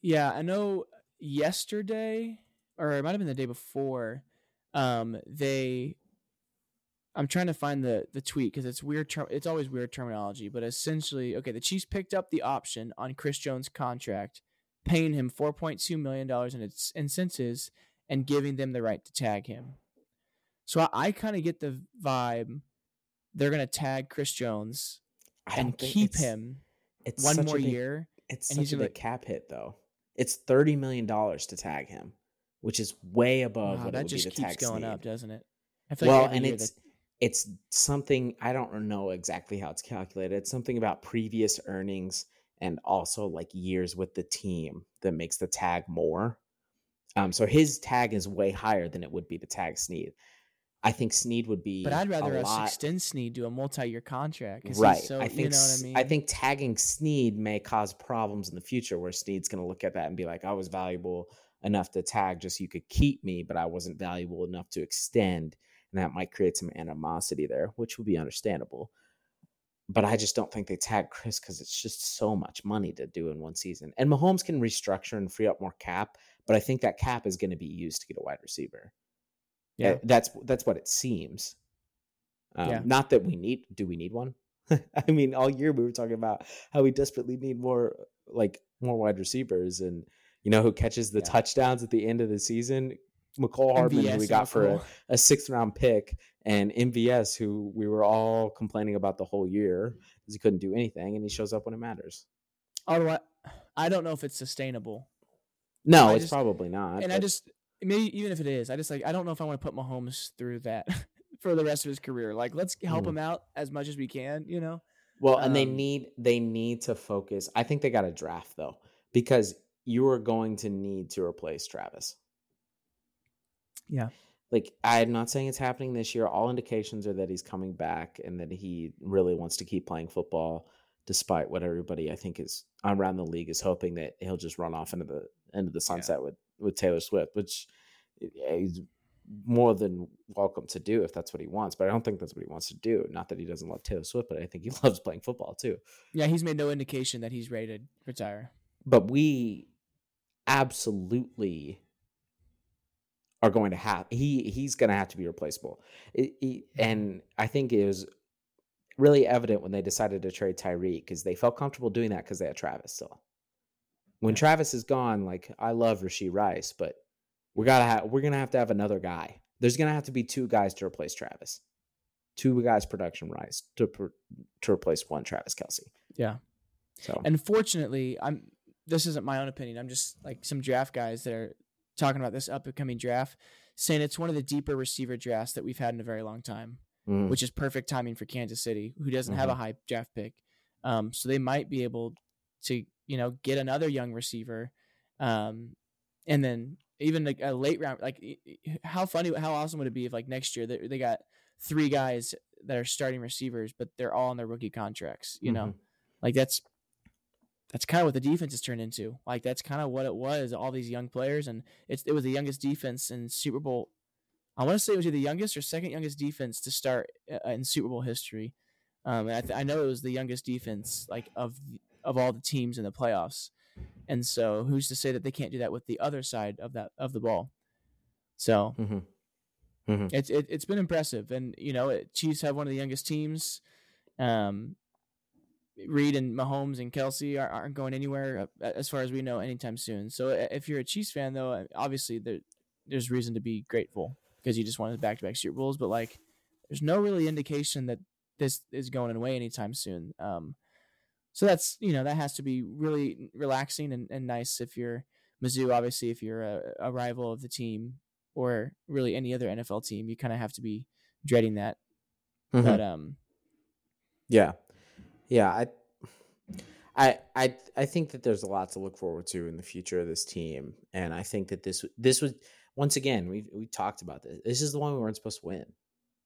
Speaker 2: Yeah, I know yesterday or it might have been the day before. Um, they, I'm trying to find the the tweet because it's weird. Term, it's always weird terminology, but essentially, okay, the Chiefs picked up the option on Chris Jones' contract, paying him 4.2 million dollars in its incentives and giving them the right to tag him. So I, I kind of get the vibe they're gonna tag Chris Jones and keep
Speaker 1: it's-
Speaker 2: him
Speaker 1: It's
Speaker 2: one more
Speaker 1: big-
Speaker 2: year.
Speaker 1: It's
Speaker 2: and
Speaker 1: such
Speaker 2: he's
Speaker 1: a big cap hit though. It's thirty million dollars to tag him, which is way above
Speaker 2: Wow,
Speaker 1: what it
Speaker 2: that
Speaker 1: would
Speaker 2: just
Speaker 1: be to
Speaker 2: keeps going
Speaker 1: Sneed.
Speaker 2: up, doesn't it? I
Speaker 1: well, and it's
Speaker 2: that-
Speaker 1: it's something I don't know exactly how it's calculated. It's something about previous earnings and also like years with the team that makes the tag more. Um, so his tag is way higher than it would be the tag Sneed. I think Sneed would be,
Speaker 2: But I'd rather
Speaker 1: a
Speaker 2: us
Speaker 1: lot,
Speaker 2: extend Sneed to a multi-year contract.
Speaker 1: right.
Speaker 2: So,
Speaker 1: I think
Speaker 2: you know what I mean.
Speaker 1: I think tagging Sneed may cause problems in the future where Sneed's going to look at that and be like, I was valuable enough to tag just so you could keep me, but I wasn't valuable enough to extend. And that might create some animosity there, which would be understandable. But I just don't think they tag Chris because it's just so much money to do in one season. And Mahomes can restructure and free up more cap, but I think that cap is going to be used to get a wide receiver.
Speaker 2: yeah.
Speaker 1: Uh, that's that's what it seems. Um,
Speaker 2: Yeah.
Speaker 1: Not that we need. Do we need one? I mean, all year we were talking about how we desperately need more, like more wide receivers, and you know who catches the
Speaker 2: Yeah.
Speaker 1: touchdowns at the end of the season? Mecole Hardman, who we got for a, a sixth round pick, and MVS, who we were all complaining about the whole year because he couldn't do anything, and he shows up when it matters.
Speaker 2: Although I, I don't know if it's sustainable,
Speaker 1: No,
Speaker 2: I
Speaker 1: it's
Speaker 2: just-
Speaker 1: probably not.
Speaker 2: and I just maybe even if it is, I just like I don't know if I want to put Mahomes through that for the rest of his career. Like, let's help
Speaker 1: Mm.
Speaker 2: him out as much as we can. You know.
Speaker 1: Well, and they
Speaker 2: Um,
Speaker 1: need they need to focus. I think they got a draft though because you are going to need to replace Travis.
Speaker 2: Yeah.
Speaker 1: Like I'm not saying it's happening this year. All indications are that he's coming back and that he really wants to keep playing football despite what everybody I think is around the league is hoping that he'll just run off into the into the sunset with with Taylor Swift, which eh, eh, he's more than welcome to do if that's what he wants. But I don't think that's what he wants to do. Not that he doesn't love Taylor Swift, but I think he loves playing football too.
Speaker 2: Yeah, he's made no indication that he's ready to retire.
Speaker 1: But we absolutely are going to have he he's going to have to be replaceable. It, he, and I think it was really evident when they decided to trade Tyreek because they felt comfortable doing that because they had Travis still. When Travis is gone, like I love Rashee Rice, but we gotta have we're gonna have to have another guy. There's gonna have to be two guys to replace Travis, two guys production Rice to to replace one Travis Kelce.
Speaker 2: Yeah.
Speaker 1: So
Speaker 2: And fortunately, I'm this isn't my own opinion. I'm just like some draft guys that are talking about this upcoming draft, saying it's one of the deeper receiver drafts that we've had in a very long time,
Speaker 1: mm,
Speaker 2: which is perfect timing for Kansas City, who doesn't have a high draft pick. Um, so they might be able to, you know, get another young receiver, um, and then even like a late round. Like, how funny, how awesome would it be if like next year they, they got three guys that are starting receivers, but they're all on their rookie contracts. You know,
Speaker 1: mhm.
Speaker 2: like that's that's kind of what the defense has turned into. Like that's kind of what it was. All these young players, and it's it was the youngest defense in Super Bowl. I want to say it was either the youngest or second youngest defense to start uh, in Super Bowl history. Um, and I, th- I know it was the youngest defense like of of all the teams in the playoffs. And so, who's to say that they can't do that with the other side of that of the ball? So
Speaker 1: Mhm. Mhm.
Speaker 2: it's it, it's been impressive, and you know, it, Chiefs have one of the youngest teams. Um, Reid and Mahomes and Kelce are, aren't going anywhere uh, as far as we know anytime soon. So if you're a Chiefs fan, though, obviously there, there's reason to be grateful because you just wanted back to back Super Bowls. But like, there's no really indication that this is going away anytime soon. Um, so that's you know that has to be really relaxing and, and nice if you're Mizzou. Obviously, if you're a, a rival of the team or really any other NFL team, you kind of have to be dreading that.
Speaker 1: Mhm.
Speaker 2: But um,
Speaker 1: Yeah, yeah. I, I, I, I think that there's a lot to look forward to in the future of this team, and I think that this, this was once again we we talked about this. This is the one we weren't supposed to win.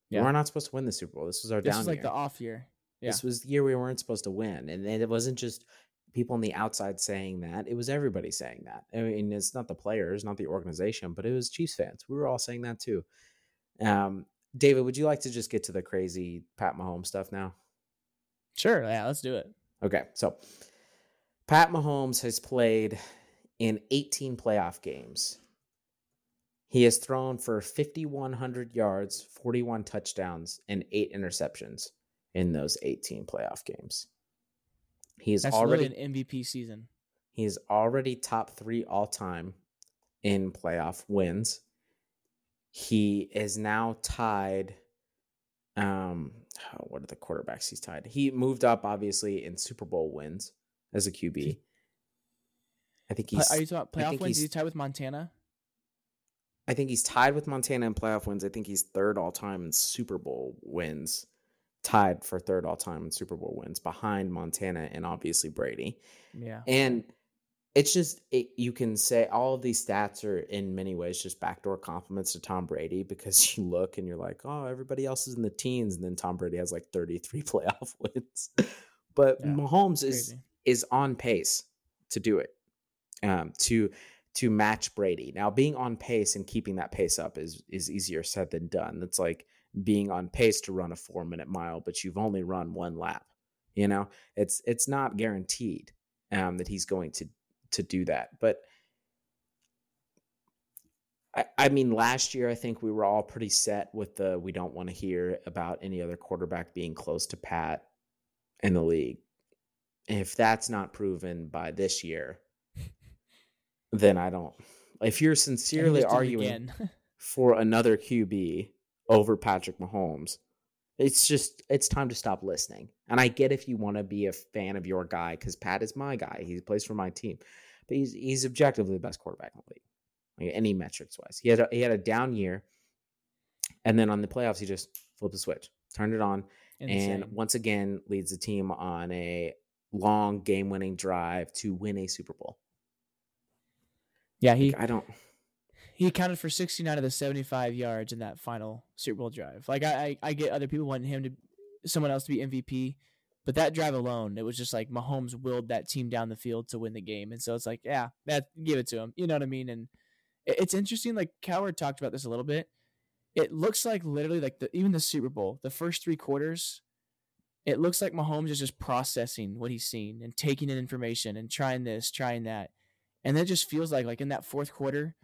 Speaker 2: Yeah.
Speaker 1: We were not supposed to win the Super Bowl. This was our
Speaker 2: this
Speaker 1: down
Speaker 2: is like
Speaker 1: year.
Speaker 2: the off year. Yeah.
Speaker 1: This was the year we weren't supposed to win, and, and it wasn't just people on the outside saying that. It was everybody saying that. I mean, it's not the players, not the organization, but it was Chiefs fans. We were all saying that too. Um, David, would you like to just get to the crazy Pat Mahomes stuff now?
Speaker 2: Sure. Yeah. Let's do it.
Speaker 1: Okay, so Pat Mahomes has played in 18 playoff games. He has thrown for 5,100 yards, 41 touchdowns, and eight interceptions in those 18 playoff games. He is
Speaker 2: That's
Speaker 1: already
Speaker 2: an MVP season.
Speaker 1: he is already top three all time in playoff wins. He is now tied. Um, what are the quarterbacks he's tied? He moved up obviously in Super Bowl wins as a QB. I think he's.
Speaker 2: Are you talking playoff wins? Is he tied with Montana?
Speaker 1: I think he's tied with Montana in playoff wins. I think he's third all time in Super Bowl wins. Tied for third all time in Super Bowl wins behind Montana and obviously Brady.
Speaker 2: Yeah.
Speaker 1: And it's just it, you can say all of these stats are in many ways just backdoor compliments to Tom Brady because you look and you're like, oh, everybody else is in the teens, and then Tom Brady has like 33 playoff wins. But
Speaker 2: Yeah,
Speaker 1: Mahomes is
Speaker 2: Crazy.
Speaker 1: is on pace to do it, um, to to match Brady. Now, being on pace and keeping that pace up is is easier said than done. That's like being on pace to run a four minute mile, but you've only run one lap. You know, it's it's not guaranteed um, that he's going to to do that. But I, I mean, last year I think we were all pretty set with the we don't want to hear about any other quarterback being close to Pat in the league. If that's not proven by this year, then I don't. If you're sincerely
Speaker 2: just did it
Speaker 1: arguing for another QB over Patrick Mahomes, it's just it's time to stop listening. And I get if you want to be a fan of your guy because Pat is my guy. He plays for my team, but he's he's objectively the best quarterback in the league, like any metrics wise. He had a, he had a down year, and then on the playoffs he just flipped the switch, turned it on, and once again leads the team on a long game winning drive to win a Super Bowl.
Speaker 2: yeah, he
Speaker 1: Like, I don't.
Speaker 2: He accounted for 69 of the 75 yards in that final Super Bowl drive. Like I, I, I get other people wanting him to, someone else to be MVP, but that drive alone, it was just like Mahomes willed that team down the field to win the game, and so it's like, yeah, that give it to him. You know what I mean? And it- it's interesting. Like Cowherd talked about this a little bit. It looks like literally like the even the Super Bowl, the first three quarters. It looks like Mahomes is just processing what he's seen and taking in information and trying this, trying that, and it just feels like like in that fourth quarter,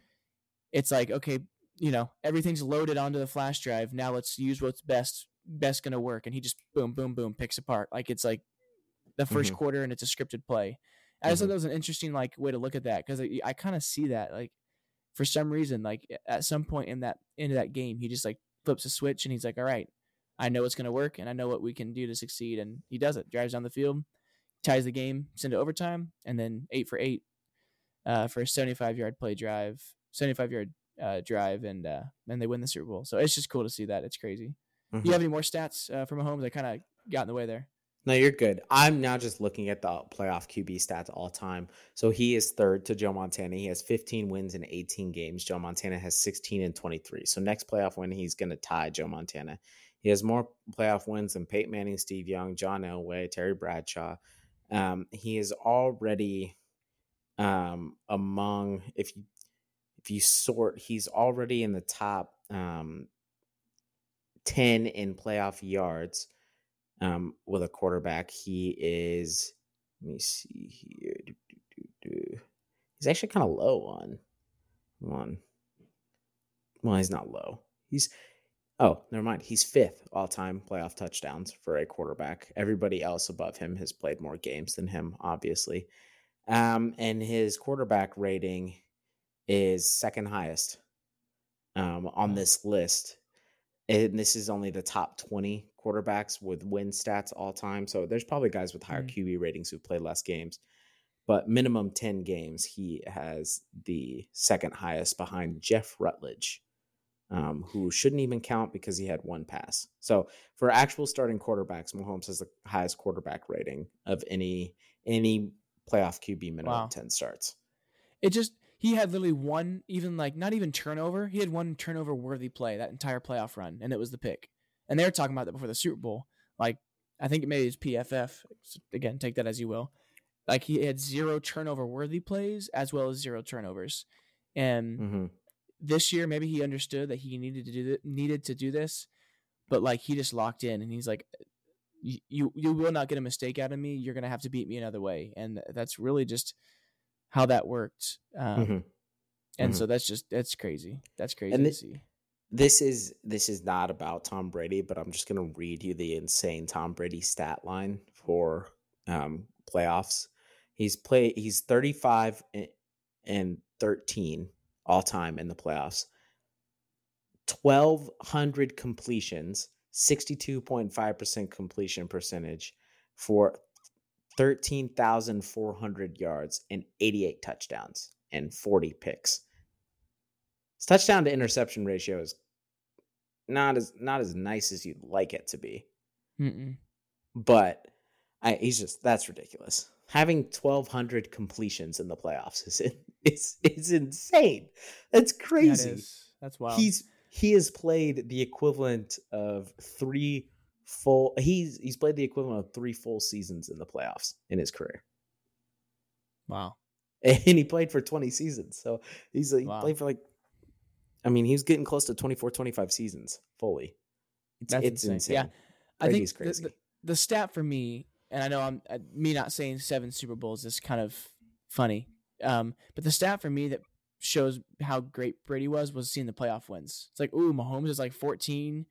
Speaker 2: it's like okay you know, everything's loaded onto the flash drive. Now let's use what's best best to work. And he just boom, boom, boom picks apart like it's like the 1st
Speaker 1: Mhm.
Speaker 2: quarter and it's a scripted play. I just thought
Speaker 1: Mhm.
Speaker 2: that was an interesting like way to look at that because I, I kind of see that like for some reason like at some point in that into that game he just like flips a switch and he's like, all right, I know it's to work and I know what we can do to succeed. And he does it. Drives down the field, ties the game, send it overtime, and then eight for eight uh, for a 75 yard play drive, 75 yard uh, drive, and uh, and they win the Super Bowl. So it's just cool to see that. It's crazy.
Speaker 1: Mhm.
Speaker 2: You have any more stats uh, from Mahomes? I kind of got in the way there.
Speaker 1: No, you're good. I'm now just looking at the playoff QB stats all time. So he is third to Joe Montana. He has 15 wins in 18 games. Joe Montana has 16 and 23. So next playoff win, he's going to tie Joe Montana. He has more playoff wins than Peyton Manning, Steve Young, John Elway, Terry Bradshaw. Um, he is already um, among if you if you sort, he's already in the top um, 10 in playoff yards um, with a quarterback. He is, let me see here. Do, do, do. He's actually kind of low on one. Well, he's not low. He's, oh, never mind. He's fifth all time playoff touchdowns for a quarterback. Everybody else above him has played more games than him, obviously. Um, and his quarterback rating is second highest um, on this list and this is only the top 20 quarterbacks with win stats all time. So there's probably guys with higher
Speaker 2: Mm.
Speaker 1: QB ratings who play less games, but minimum 10 games, he has the second highest behind Jeff Rutledge, um, who shouldn't even count because he had one pass. So for actual starting quarterbacks, Mahomes has the highest quarterback rating of any any playoff QB minimum
Speaker 2: Wow.
Speaker 1: 10 starts.
Speaker 2: It just he had literally one, even like not even turnover. He had one turnover worthy play that entire playoff run, and it was the pick. And they were talking about that before the Super Bowl. Like I think it maybe it's PFF. Again, take that as you will. Like he had zero turnover worthy plays as well as zero turnovers. And
Speaker 1: hmm
Speaker 2: this year, maybe he understood that he needed to do th- needed to do this, but like he just locked in, and he's like, "You you will not get a mistake out of me. You're gonna have to beat me another way." And that's really just how that worked. Um,
Speaker 1: hmm
Speaker 2: and
Speaker 1: Mhm.
Speaker 2: so that's just that's crazy. That's crazy
Speaker 1: And
Speaker 2: to see.
Speaker 1: this is this is not about Tom Brady, but I'm just gonna read you the insane Tom Brady stat line for um, playoffs. He's play he's 35 and- and 13 all time in the playoffs. 1200 completions, 62.5% completion percentage for 13,400 yards and 88 touchdowns and 40 picks. His touchdown to interception ratio is not as not as nice as you'd like it to be,
Speaker 2: Mm-mm.
Speaker 1: but I, he's just that's ridiculous. Having 1,200 completions in the playoffs is it's it's insane. That's crazy.
Speaker 2: is that's wild.
Speaker 1: He's he has played the equivalent of three full. He's he's played the equivalent of three full seasons in the playoffs in his career,
Speaker 2: wow.
Speaker 1: and he played for 20 seasons. So he's he
Speaker 2: Wow.
Speaker 1: played for like, I mean, he's getting close to 24, 25 seasons fully. It's,
Speaker 2: That's
Speaker 1: it's
Speaker 2: insane.
Speaker 1: insane.
Speaker 2: Yeah. I think
Speaker 1: Brady's
Speaker 2: the-
Speaker 1: crazy.
Speaker 2: The, the stat for me, and I know I'm uh, me not saying seven Super Bowls is kind of funny, um, but the stat for me that shows how great Brady was was seeing the playoff wins. It's like, ooh, Mahomes is like 14,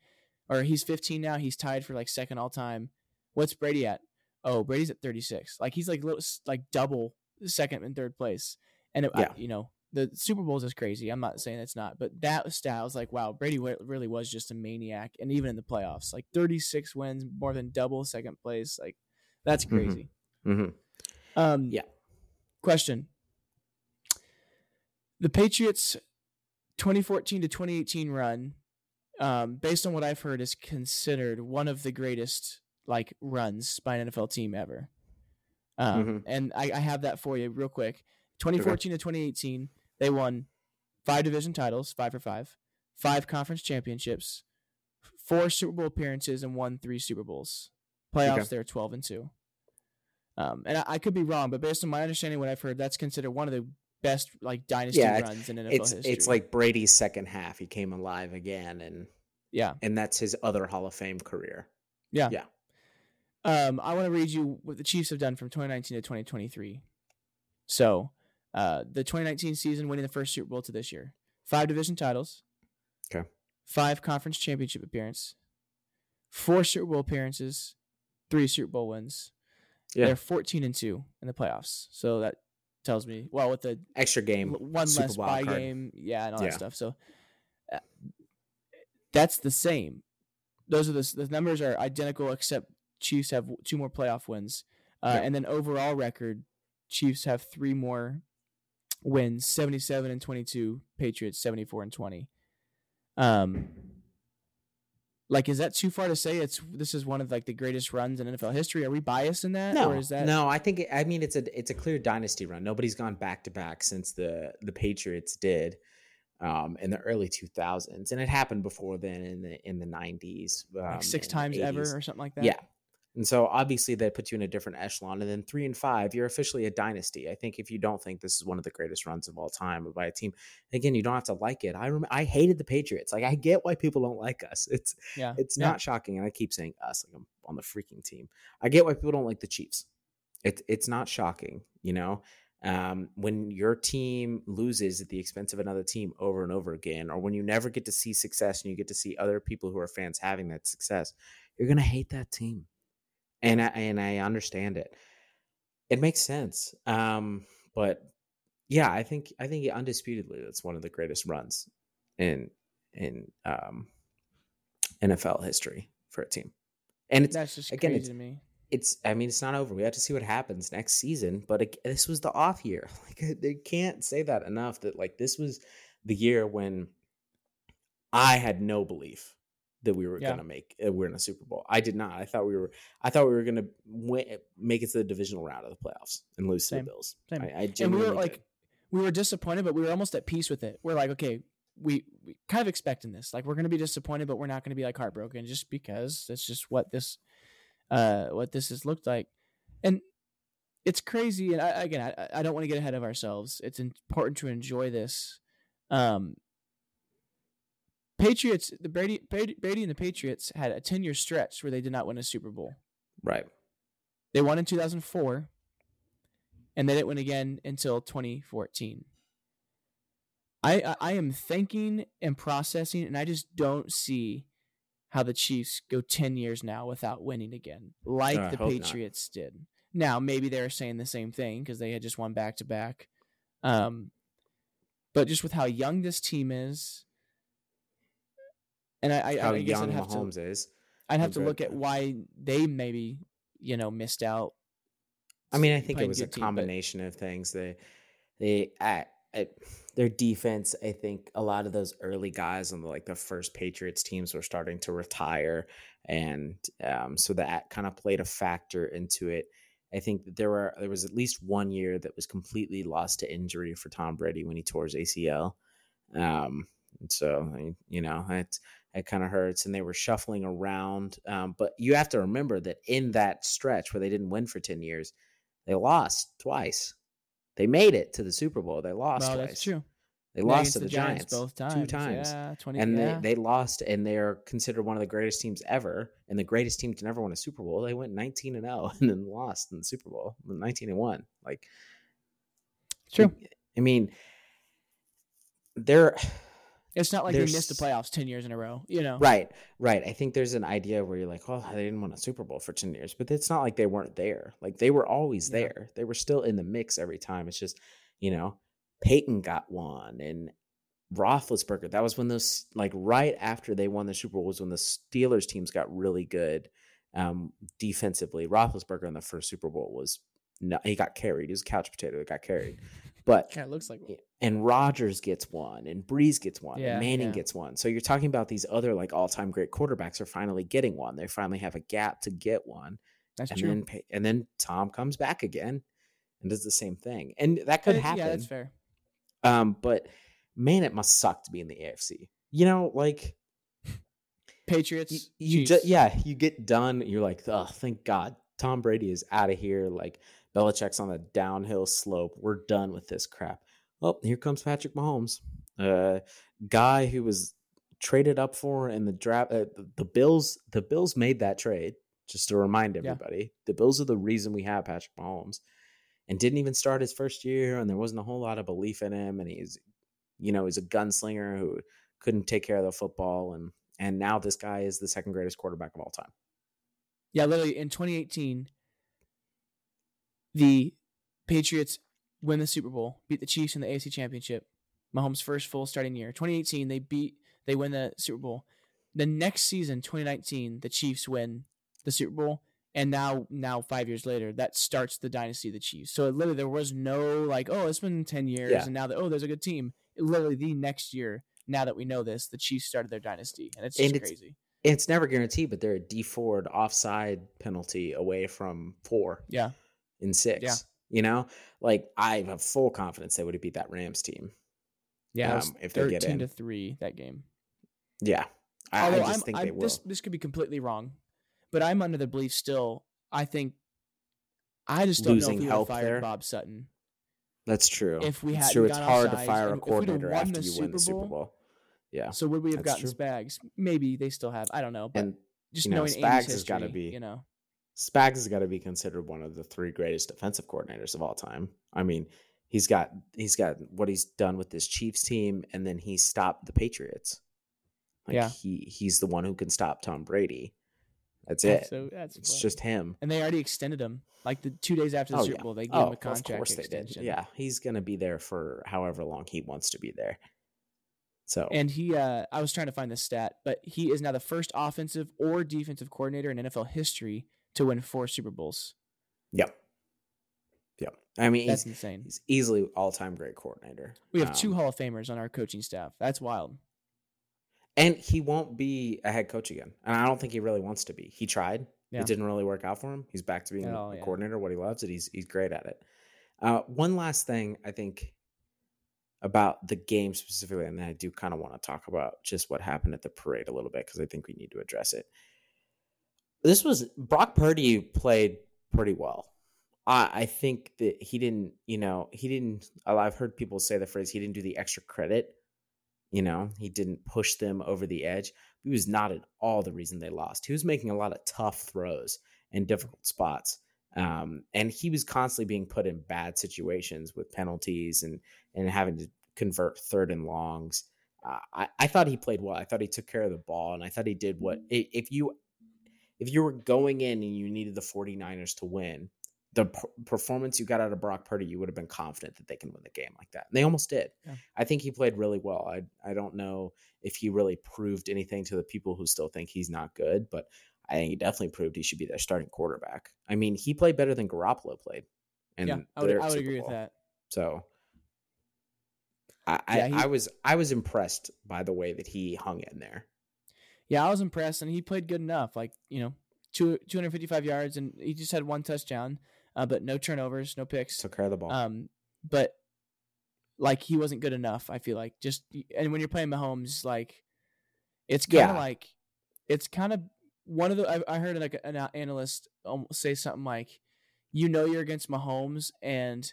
Speaker 2: or he's 15 now. He's tied for like second all time. What's Brady at? Oh, Brady's at 36. Like he's like little, like double second and third place. And it, I-
Speaker 1: Yeah.
Speaker 2: you know the Super Bowls is crazy. I'm not saying it's not, but that stat I was like, wow, Brady really was just a maniac. And even in the playoffs, like 36 wins, more than double second place. Like that's
Speaker 1: Mhm.
Speaker 2: crazy.
Speaker 1: Mhm.
Speaker 2: Um,
Speaker 1: Yeah.
Speaker 2: Question: The Patriots' 2014 to 2018 run, um, based on what I've heard, is considered one of the greatest like runs by an NFL team ever. Um,
Speaker 1: Mhm.
Speaker 2: And I, I have that for you real quick. 2014 to 2018, they won five division titles, five for five, five conference championships, four Super Bowl appearances, and won three Super Bowls. Playoffs,
Speaker 1: Okay.
Speaker 2: they're 12 and two. Um, and I, I could be wrong, but based on my understanding, what I've heard, that's considered one of the best like dynasty
Speaker 1: Yeah,
Speaker 2: runs in NFL
Speaker 1: It's
Speaker 2: history.
Speaker 1: it's like Brady's second half. He came alive again, and
Speaker 2: yeah,
Speaker 1: and that's his other Hall of Fame career.
Speaker 2: yeah,
Speaker 1: Yeah.
Speaker 2: Um, I want to read you what the Chiefs have done from 2019 to 2023. So, uh, the 2019 season, winning the first Super Bowl to this year, five division titles,
Speaker 1: Okay.
Speaker 2: Five conference championship appearances, four Super Bowl appearances, three Super Bowl wins.
Speaker 1: Yeah.
Speaker 2: They're 14 and 2 in the playoffs. So that tells me, well, with the
Speaker 1: Extra game,
Speaker 2: one
Speaker 1: Super
Speaker 2: less bye
Speaker 1: card.
Speaker 2: game, yeah, and all
Speaker 1: Yeah.
Speaker 2: that stuff. So uh, that's the same. Those are the, the numbers are identical, except Chiefs have two more playoff wins. Uh,
Speaker 1: Yeah.
Speaker 2: And then overall record, Chiefs have three more wins 77 and 22, Patriots 74 and 20. Um, like, is that too far to say? It's this is one of like the greatest runs in NFL history. Are we biased in that,
Speaker 1: No,
Speaker 2: or is that
Speaker 1: no. I think I mean it's a it's a clear dynasty run. Nobody's gone back to back since the the Patriots did um, in the early two thousands, and it happened before then in the in the nineties, um,
Speaker 2: like six times ever or something like that?
Speaker 1: Yeah. And so obviously that puts you in a different echelon. And then three and five, you're officially a dynasty. I think if you don't think this is one of the greatest runs of all time by a team, again, you don't have to like it. I rem- I hated the Patriots. Like I get why people don't like us. It's
Speaker 2: yeah.
Speaker 1: it's
Speaker 2: Yeah.
Speaker 1: not shocking, and I keep saying us like I'm on the freaking team. I get why people don't like the Chiefs. It's it's not shocking, you know. Um, when your team loses at the expense of another team over and over again, or when you never get to see success and you get to see other people who are fans having that success, you're gonna hate that team, and I and I understand it. It makes sense, um, but yeah, I think I think undisputedly that's one of the greatest runs in in um, NFL history for a team. And it's
Speaker 2: That's just
Speaker 1: again,
Speaker 2: crazy
Speaker 1: it's-
Speaker 2: to me.
Speaker 1: it's I mean it's not over. We have to see what happens next season, but it, this was the off year. Like they can't say that enough that like this was the year when I had no belief that we were
Speaker 2: Yeah.
Speaker 1: going to make uh, we're in a Super Bowl. I did not. I thought we were I thought we were going to win, make it to the divisional round of the playoffs and lose to
Speaker 2: Same.
Speaker 1: the Bills.
Speaker 2: Same.
Speaker 1: I, I
Speaker 2: And we were like,
Speaker 1: did.
Speaker 2: we were disappointed, but we were almost at peace with it. We're like, okay, we, we kind of expecting this. Like, we're going to be disappointed, but we're not going to be like heartbroken just because that's just what this, uh, what this has looked like. And it's crazy. And I, again, I, I don't want to get ahead of ourselves. It's important to enjoy this. Um, Patriots, the Brady, Brady, Brady and the Patriots had a 10 year stretch where they did not win a Super Bowl.
Speaker 1: right.
Speaker 2: They won in 2004, and they didn't win again until 2014. I, I am thinking and processing, and I just don't see how the Chiefs go 10 years now without winning again, like
Speaker 1: Uh,
Speaker 2: the
Speaker 1: hope not.
Speaker 2: Patriots did. Now, maybe they're saying the same thing because they had just won back to back. Um, but just with how young this team is, and I, I,
Speaker 1: How
Speaker 2: I guess
Speaker 1: young
Speaker 2: I'd have to
Speaker 1: Mahomes is.
Speaker 2: I'd have to look at why they maybe you know missed out.
Speaker 1: I mean, I think it was a
Speaker 2: team, but-
Speaker 1: combination of things. They, they, I, I, their defense. I think a lot of those early guys on the, like the first Patriots teams were starting to retire, and um, so that kind of played a factor into it. I think that there were there was at least one year that was completely lost to injury for Tom Brady when he tore his ACL. Um, and so you know it it kind of hurts, and they were shuffling around. Um, but you have to remember that in that stretch where they didn't win for ten years, they lost twice. They made it to the Super Bowl. They lost
Speaker 2: well,
Speaker 1: twice.
Speaker 2: that's true.
Speaker 1: They lost to the, Giants,
Speaker 2: both times.
Speaker 1: two times.
Speaker 2: Yeah, twenty.
Speaker 1: And
Speaker 2: yeah.
Speaker 1: they, they lost, and they're considered one of the greatest teams ever, and the greatest team to never win a Super Bowl. They went nineteen and zero, and then lost in the Super Bowl, nineteen and one. Like,
Speaker 2: true.
Speaker 1: I mean, they're
Speaker 2: It's not like they missed the playoffs ten years in a row. You know.
Speaker 1: right, right. I think there's an idea where you're like, oh, they didn't win a Super Bowl for ten years, but it's not like they weren't there. Like they were always
Speaker 2: Yeah.
Speaker 1: there. They were still in the mix every time. It's just, you know, Peyton got one, and Roethlisberger. That was when those like right after they won the Super Bowl was when the Steelers teams got really good um, defensively. Roethlisberger in the first Super Bowl was no, he got carried. He was a couch potato that got carried, but
Speaker 2: Kind of looks like. one.
Speaker 1: And Rodgers gets one, and Brees gets one,
Speaker 2: Yeah,
Speaker 1: and Manning
Speaker 2: yeah.
Speaker 1: gets one. So you're talking about these other like all time great quarterbacks are finally getting one. They finally have a gap to get one,
Speaker 2: That's
Speaker 1: and
Speaker 2: true.
Speaker 1: then and then Tom comes back again and does the same thing, and that could happen.
Speaker 2: Yeah, that's fair.
Speaker 1: Um, but man, it must suck to be in the AFC. You know, like
Speaker 2: Patriots.
Speaker 1: you, you just yeah, you get done. You're like, oh, thank God, Tom Brady is out of here. Like Belichick's on the downhill slope. We're done with this crap. Oh, here comes Patrick Mahomes, uh, guy who was traded up for in the draft. Uh, the, Bills, the Bills made that trade. Just to remind
Speaker 2: Yeah.
Speaker 1: everybody, the Bills are the reason we have Patrick Mahomes, and didn't even start his first year, and there wasn't a whole lot of belief in him, and he's, you know, he's a gunslinger who couldn't take care of the football, and and now this guy is the second greatest quarterback of all time.
Speaker 2: Yeah, literally in 2018, the Patriots win the Super Bowl, beat the Chiefs in the AFC Championship. Mahomes' first full starting year. 2018, they beat they win the Super Bowl. The next season, 2019, the Chiefs win the Super Bowl, and now now five years later, that starts the dynasty of the Chiefs. So literally, there was no like, oh, it's been 10 years,
Speaker 1: Yeah.
Speaker 2: and now that oh, there's a good team. It literally, the next year, now that we know this, the Chiefs started their dynasty, and it's just
Speaker 1: And it's-
Speaker 2: crazy.
Speaker 1: It's never guaranteed, but they're a Dee Ford offside penalty away from four
Speaker 2: Yeah,
Speaker 1: in six.
Speaker 2: Yeah.
Speaker 1: You know, like I have full confidence they would have beat that Rams team.
Speaker 2: yeah.
Speaker 1: Um, if they get
Speaker 2: 13
Speaker 1: in.
Speaker 2: to three that game.
Speaker 1: Yeah, I, I
Speaker 2: Although
Speaker 1: just
Speaker 2: I'm,
Speaker 1: think
Speaker 2: I'm-
Speaker 1: they will.
Speaker 2: This this could be completely wrong, but I'm under the belief still. I think I just don't know if we would have fired
Speaker 1: there?
Speaker 2: Bob Sutton
Speaker 1: That's true.
Speaker 2: if we
Speaker 1: it's
Speaker 2: hadn't
Speaker 1: true. It's hard to fire a
Speaker 2: and if we'd have
Speaker 1: coordinator after you win the
Speaker 2: Super
Speaker 1: Super
Speaker 2: Bowl.
Speaker 1: Yeah,
Speaker 2: So would we have gotten
Speaker 1: true.
Speaker 2: Spags? Maybe they still have. I don't know, but
Speaker 1: and
Speaker 2: just
Speaker 1: you know,
Speaker 2: knowing
Speaker 1: Spags has gotta be-
Speaker 2: you know,
Speaker 1: Spags has got to be considered one of the three greatest defensive coordinators of all time. I mean, he's got he's got what he's done with this Chiefs team, and then he stopped the Patriots. Like
Speaker 2: Yeah.
Speaker 1: he he's the one who can stop Tom Brady. That's
Speaker 2: That's
Speaker 1: it.
Speaker 2: So that's
Speaker 1: it's
Speaker 2: funny.
Speaker 1: just him.
Speaker 2: and they already extended him. Like the two days after the
Speaker 1: Oh,
Speaker 2: Super
Speaker 1: yeah.
Speaker 2: Bowl, they gave
Speaker 1: Oh,
Speaker 2: him a
Speaker 1: of
Speaker 2: contract
Speaker 1: course they did.
Speaker 2: extension.
Speaker 1: Yeah, he's gonna be there for however long he wants to be there. So
Speaker 2: And he, uh, I was trying to find the stat, but he is now the first offensive or defensive coordinator in NFL history to win four Super Bowls.
Speaker 1: yep, yep. I mean,
Speaker 2: That's
Speaker 1: he's,
Speaker 2: insane.
Speaker 1: he's easily all time great coordinator.
Speaker 2: We have two
Speaker 1: Um,
Speaker 2: Hall of Famers on our coaching staff. That's wild.
Speaker 1: and he won't be a head coach again. And I don't think he really wants to be. He tried.
Speaker 2: Yeah.
Speaker 1: It didn't really work out for him. He's back to being
Speaker 2: Oh,
Speaker 1: a
Speaker 2: yeah.
Speaker 1: coordinator. What he loves it. He's he's great at it. Uh, one last thing I think about the game specifically, and then I do kind of want to talk about just what happened at the parade a little bit because I think we need to address it. This was Brock Purdy played pretty well. I, I think that he didn't, you know, he didn't. I've heard people say the phrase he didn't do the extra credit. You know, he didn't push them over the edge. He was not at all the reason they lost. He was making a lot of tough throws in difficult spots. Um, and he was constantly being put in bad situations with penalties and and having to convert third and longs. Uh, I, I thought he played well. I thought he took care of the ball, and I thought he did what if you if you were going in and you needed the 49ers to win, the p- performance you got out of Brock Purdy, you would have been confident that they can win the game like that. And they almost did.
Speaker 2: Yeah.
Speaker 1: I think he played really well. I I don't know if he really proved anything to the people who still think he's not good, but I think he definitely proved he should be their starting quarterback. I mean, he played better than Garoppolo played. And
Speaker 2: yeah, I would, I would agree with that.
Speaker 1: So I,
Speaker 2: Yeah,
Speaker 1: I,
Speaker 2: he-
Speaker 1: I was I was impressed by the way that he hung in there.
Speaker 2: Yeah, I was impressed, and he played good enough. Like you know, two 255 yards, and he just had one touchdown, uh, but no turnovers, no picks.
Speaker 1: Took care of the ball.
Speaker 2: Um, but like he wasn't good enough. I feel like just and when you're playing Mahomes, like it's kind of
Speaker 1: Yeah.
Speaker 2: like it's kind of one of the. I, I heard like an analyst say something like, you know, you're against Mahomes and.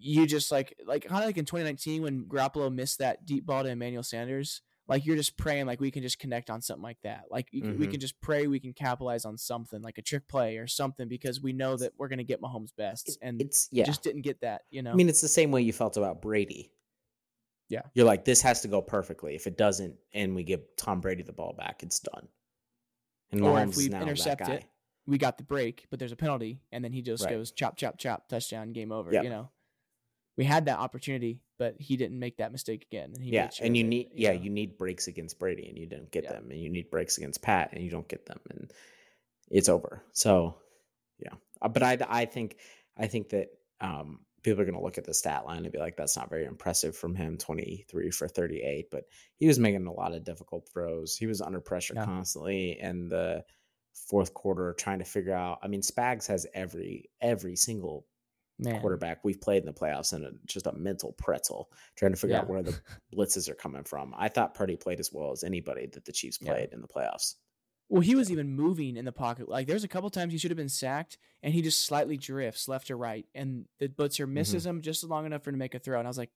Speaker 2: You just like like kind of like in 2019 when Garoppolo missed that deep ball to Emmanuel Sanders. Like you're just praying like we can just connect on something like that. Like you can, we
Speaker 1: Mhm.
Speaker 2: can just pray we can capitalize on something like a trick play or something because we know that we're gonna get Mahomes best. And
Speaker 1: it's yeah.
Speaker 2: just didn't get that, you know.
Speaker 1: I mean, it's the same way you felt about Brady.
Speaker 2: Yeah.
Speaker 1: You're like, this has to go perfectly. If it doesn't, and we give Tom Brady the ball back, it's done. And
Speaker 2: Or if we intercept it, we got the break, but there's a penalty, and then he just
Speaker 1: Right.
Speaker 2: goes chop, chop, chop, touchdown, game over.
Speaker 1: Yep.
Speaker 2: You know, we had that opportunity, but he didn't make that mistake again. And he
Speaker 1: yeah,
Speaker 2: sure
Speaker 1: and you
Speaker 2: that,
Speaker 1: need yeah
Speaker 2: know.
Speaker 1: you need breaks against Brady, and you didn't get
Speaker 2: Yeah.
Speaker 1: them, and you need breaks against Pat, and you don't get them, and it's over. So yeah, Uh, but I I think I think that um, people are going to look at the stat line and be like, that's not very impressive from him, twenty three for thirty eight, but he was making a lot of difficult throws. He was under pressure
Speaker 2: Yeah.
Speaker 1: constantly, and the fourth quarter trying to figure out. I mean, Spags has every every single
Speaker 2: man.
Speaker 1: quarterback we've played in the playoffs and a, just a mental pretzel trying to figure out where the blitzes are coming from. I thought Purdy played as well as anybody that the Chiefs
Speaker 2: Yeah.
Speaker 1: played in the playoffs.
Speaker 2: Well, he was even moving in the pocket. Like there's a couple times he should have been sacked, and he just slightly drifts left or right, and the blitzer misses
Speaker 1: Mm-hmm.
Speaker 2: him just long enough for him to make a throw. And I was like,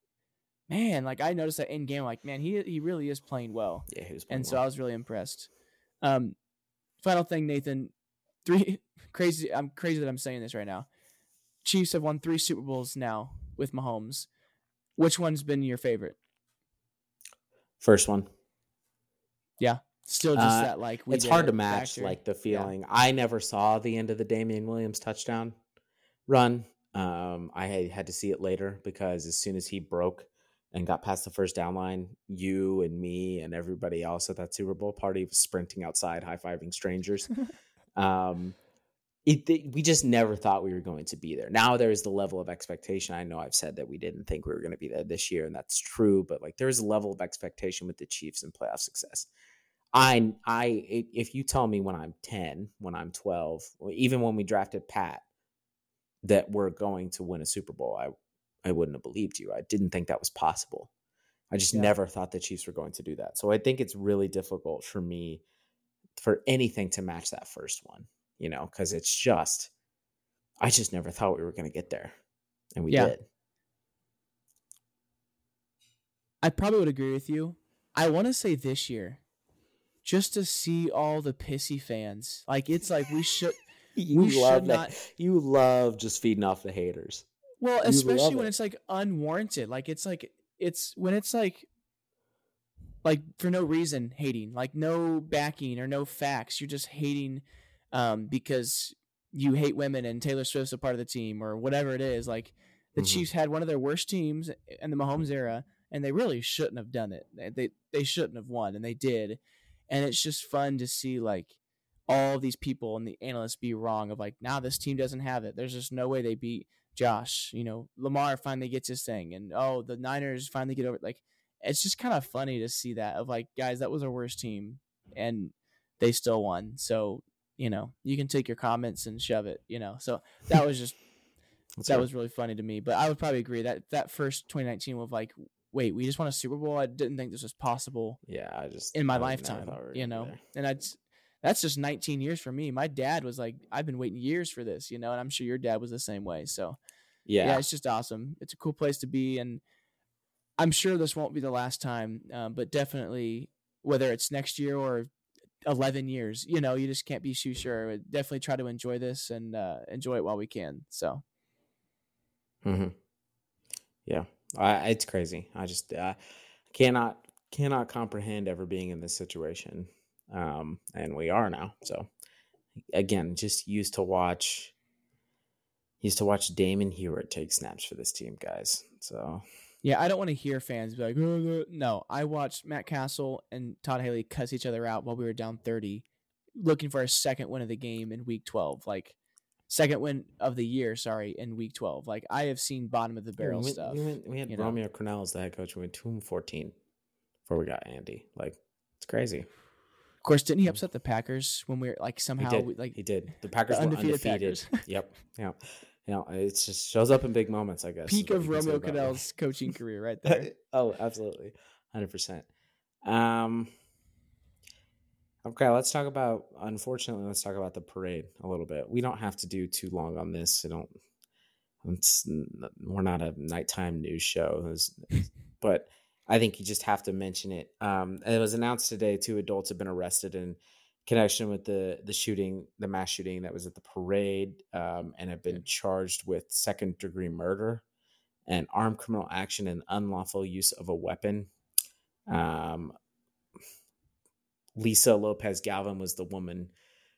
Speaker 2: man, like I noticed that in game, like man, he he really is playing well.
Speaker 1: Yeah, he was playing
Speaker 2: and so. I was really impressed. Um, final thing, Nathan, three crazy. I'm crazy that I'm saying this right now. Chiefs have won three Super Bowls now with Mahomes. Which one's been your favorite?
Speaker 1: First one.
Speaker 2: Yeah. Still just
Speaker 1: Uh,
Speaker 2: that like we
Speaker 1: it's hard to match
Speaker 2: factor.
Speaker 1: like the feeling. I never saw the end of the Damien Williams touchdown run. Um, I had, had to see it later because as soon as he broke and got past the first down line, you and me and everybody else at that Super Bowl party was sprinting outside, high fiving strangers. um, it, it- we just never thought we were going to be there. Now there is the level of expectation. I know I've said that we didn't think we were going to be there this year, and that's true. But like, there is a level of expectation with the Chiefs and playoff success. I, I, if you tell me when I'm ten, when I'm twelve, or even when we drafted Pat, that we're going to win a Super Bowl, I, I wouldn't have believed you. I didn't think that was possible. I just
Speaker 2: Yeah.
Speaker 1: never thought the Chiefs were going to do that. So I think it's really difficult for me for anything to match that first one, you know, because it's just, I just never thought we were going to get there. And we
Speaker 2: Yeah.
Speaker 1: did.
Speaker 2: I probably would agree with you. I want to say this year, just to see all the pissy fans. Like it's like we should.
Speaker 1: You
Speaker 2: should
Speaker 1: love
Speaker 2: not-
Speaker 1: that. You love just feeding off the haters.
Speaker 2: Well,
Speaker 1: You
Speaker 2: especially when
Speaker 1: it.
Speaker 2: it's like unwarranted. Like it's like it's when it's like like for no reason hating, like no backing or no facts. You're just hating um because you hate women and Taylor Swift's a part of the team or whatever it is. Like the
Speaker 1: Mhm.
Speaker 2: Chiefs had one of their worst teams in the Mahomes era and they really shouldn't have done it. They they, they shouldn't have won and they did. And it's just fun to see like all these people and the analysts be wrong of like now this team doesn't have it. There's just no way they beat Josh. You know, Lamar finally gets his thing, and oh, the Niners finally get over. Like, it's just kind of funny to see that of like, guys, that was our worst team, and they still won. So you know, you can take your comments and shove it. You know, so that was just that
Speaker 1: fair.
Speaker 2: was really funny to me. But I would probably agree that that first 2019 was like, wait, we just won a Super Bowl. I didn't think this was possible
Speaker 1: yeah, I just
Speaker 2: in my lifetime,
Speaker 1: we
Speaker 2: you know.
Speaker 1: there.
Speaker 2: And that's that's just 19 years for me. My dad was like, I've been waiting years for this, you know, and I'm sure your dad was the same way. So yeah,
Speaker 1: Yeah,
Speaker 2: it's just awesome. It's a cool place to be, and I'm sure this won't be the last time, um, but definitely whether it's next year or 11 years, you know, you just can't be too sure. Definitely try to enjoy this and uh, enjoy it while we can. So
Speaker 1: mm-hmm. Yeah, I, it's crazy. I just uh, cannot cannot comprehend ever being in this situation, um, and we are now. So again, just used to watch used to watch Damon Huard take snaps for this team, guys. So
Speaker 2: yeah, I don't want to hear fans be like, "Oh, no." no. I watched Matt Cassel and Todd Haley cuss each other out while we were down 30, looking for a second win of the game in week 12. Like, second win of the year, sorry, in week 12. Like, I have seen bottom of the barrel
Speaker 1: we,
Speaker 2: stuff.
Speaker 1: we, went, we had
Speaker 2: know?
Speaker 1: Romeo Crennel as the head coach. We went two and fourteen before we got Andy. Like it's crazy.
Speaker 2: Of course, didn't he mm. upset the Packers when we were like somehow
Speaker 1: he did.
Speaker 2: we, like
Speaker 1: he did. The Packers were
Speaker 2: undefeated
Speaker 1: undefeated.
Speaker 2: Packers.
Speaker 1: yep. Yeah. You know, it just shows up in big moments. I guess.
Speaker 2: peak of Romeo. Crennel's coaching career right there.
Speaker 1: oh, absolutely, hundred percent. Um, okay, let's talk about. Unfortunately, let's talk about the parade a little bit. We don't have to do too long on this. I don't. It's, we're not a nighttime news show, but I think you just have to mention it. Um, it was announced today two adults have been arrested in connection with the the shooting, the mass shooting that was at the parade, um, and have been charged with second degree murder and armed criminal action and unlawful use of a weapon. Um, Lisa Lopez Galvan was the woman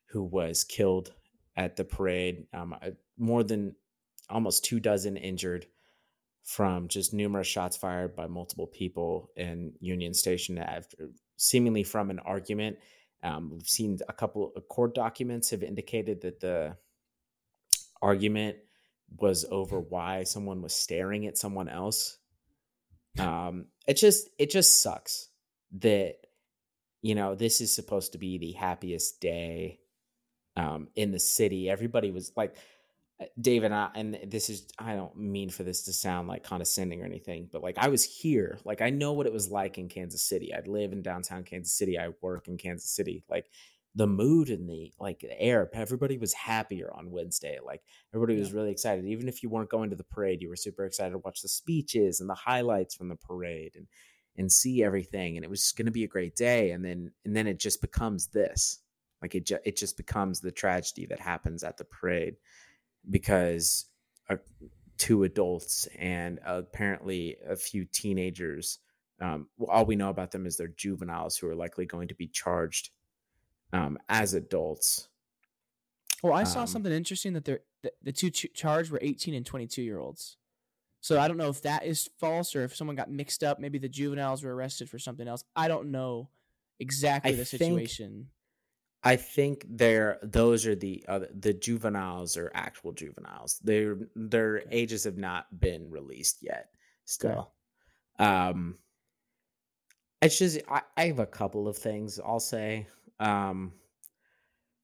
Speaker 1: who was killed at the parade. Um, more than almost two dozen injured from just numerous shots fired by multiple people in Union Station, after, seemingly from an argument. Um, we've seen a couple of court documents have indicated that the argument was over why someone was staring at someone else. Um, it just it just sucks that you know this is supposed to be the happiest day um, in the city. Everybody was like, Uh, Dave and I, and this is I don't mean for this to sound like condescending or anything, but like I was here, like I know what it was like in Kansas City. I live in downtown Kansas City. I work in Kansas City. Like the mood and the like the air, everybody was happier on Wednesday. Like everybody was really excited. Even if you weren't going to the parade, you were super excited to watch the speeches and the highlights from the parade and and see everything. And it was going to be a great day. And then and then it just becomes this. Like it, ju- it just becomes the tragedy that happens at the parade because uh, two adults and apparently a few teenagers Um, all we know about them is they're juveniles who are likely going to be charged um, as adults.
Speaker 2: Well, I saw
Speaker 1: Um,
Speaker 2: something interesting that they're the, the two ch- charged were 18 and 22 year olds. So I don't know if that is false or if someone got mixed up. Maybe the juveniles were arrested for something else. I don't know exactly
Speaker 1: I
Speaker 2: the situation.
Speaker 1: I think they're those are the other the juveniles are actual juveniles. Their their
Speaker 2: Okay.
Speaker 1: ages have not been released yet. Still, um, it's just I, I have a couple of things I'll say. Um,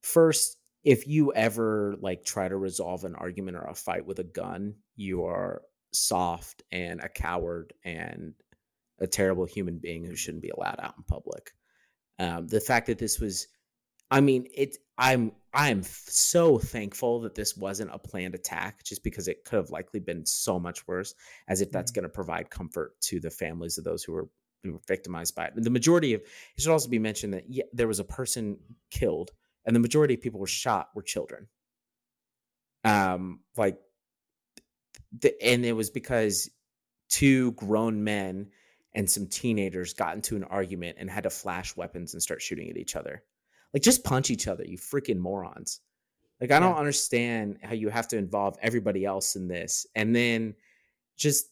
Speaker 1: first, if you ever like try to resolve an argument or a fight with a gun, you are soft and a coward and a terrible human being who shouldn't be allowed out in public. Um, the fact that this was I mean, it. I'm I'm so thankful that this wasn't a planned attack, just because it could have likely been so much worse. As if that's
Speaker 2: Mhm.
Speaker 1: going to provide comfort to the families of those who were, who were victimized by it. And the majority of it should also be mentioned that yeah, there was a person killed, and the majority of people were shot were children. Um, like, the, and it was because two grown men and some teenagers got into an argument and had to flash weapons and start shooting at each other. Like, just punch each other, you freaking morons. Like, I don't
Speaker 2: Yeah.
Speaker 1: understand how you have to involve everybody else in this, and then just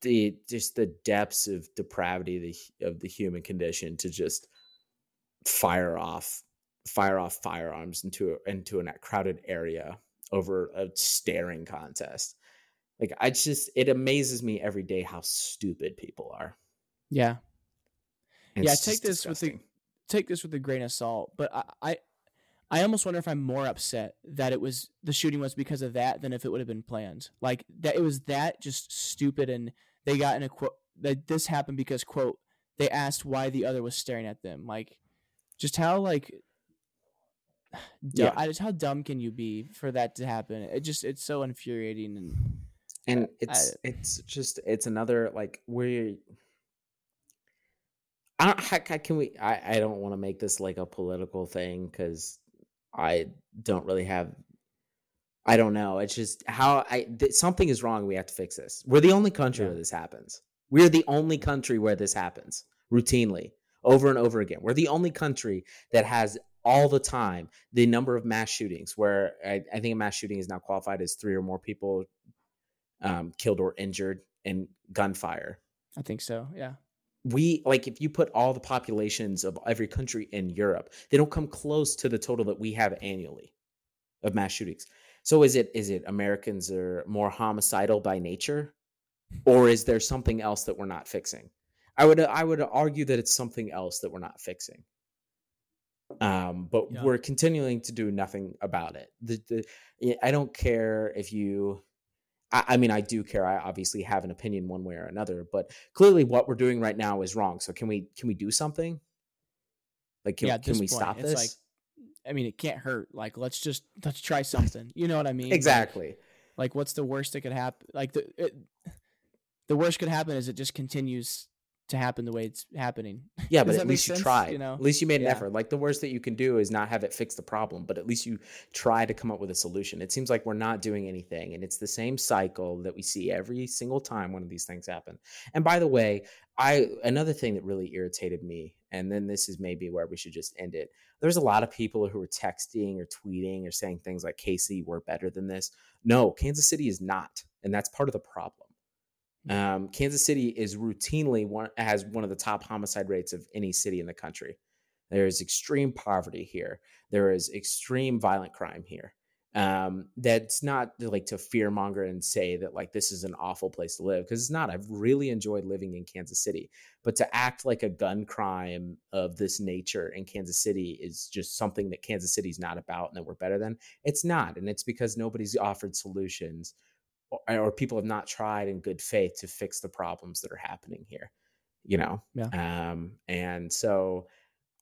Speaker 1: the just the depths of depravity of the, of the human condition to just fire off fire off firearms into a, into a crowded area over a staring contest. Like, I just it amazes me every day how stupid people are.
Speaker 2: Yeah.
Speaker 1: And
Speaker 2: Yeah,
Speaker 1: it's
Speaker 2: take this with the-
Speaker 1: disgusting.
Speaker 2: Take this with a grain of salt, but I, I I almost wonder if I'm more upset that it was the shooting was because of that than if it would have been planned. Like that it was that just stupid and they got in a quote that this happened because quote they asked why the other was staring at them. Like just how like
Speaker 1: Yeah.
Speaker 2: I just how dumb can you be for that to happen? It just it's so infuriating and
Speaker 1: and
Speaker 2: I-
Speaker 1: it's it's just it's another like we I don't how, how can we I I don't want to make this like a political thing cuz I don't really have I don't know it's just how I th- something is wrong we have to fix this. We're the only country
Speaker 2: Yeah.
Speaker 1: where this happens. We're the only country where this happens routinely over and over again. We're the only country that has all the time the number of mass shootings where I, I think a mass shooting is now qualified as three or more people um, killed or injured in gunfire.
Speaker 2: I think so. Yeah.
Speaker 1: We like if you put all the populations of every country in Europe, they don't come close to the total that we have annually of mass shootings. So is it is it Americans are more homicidal by nature, or is there something else that we're not fixing? I would I would argue that it's something else that we're not fixing. Um, but
Speaker 2: Yeah.
Speaker 1: we're continuing to do nothing about it. The, the I don't care if you I, I mean, I do care. I obviously have an opinion one way or another, but clearly, what we're doing right now is wrong. So, can we can we do something? Like, can,
Speaker 2: Yeah,
Speaker 1: can we
Speaker 2: point,
Speaker 1: stop this?
Speaker 2: like, I mean, it can't hurt. Like, let's just let's try something. You know what I mean? Like-
Speaker 1: exactly.
Speaker 2: Like, what's the worst that could happen? Like the it, the worst could happen is it just continues to happen the way it's happening.
Speaker 1: Yeah, but at least you tried.
Speaker 2: You know?
Speaker 1: At least you made an
Speaker 2: Yeah.
Speaker 1: effort. Like the worst that you can do is not have it fix the problem, but at least you try to come up with a solution. It seems like we're not doing anything, and it's the same cycle that we see every single time one of these things happen. And by the way, I another thing that really irritated me, and then this is maybe where we should just end it. There's a lot of people who are texting or tweeting or saying things like, "KC, we're better than this." No, Kansas City is not, and that's part of the problem. Um, Kansas City is routinely one has one of the top homicide rates of any city in the country. There is extreme poverty here. There is extreme violent crime here. Um, that's not like to fearmonger and say that like this is an awful place to live because it's not. I've really enjoyed living in Kansas City, but to act like a gun crime of this nature in Kansas City is just something that Kansas City's not about and that we're better than. It's not, and it's because nobody's offered solutions or, people have not tried in good faith to fix the problems that are happening here you know
Speaker 2: Yeah.
Speaker 1: um and so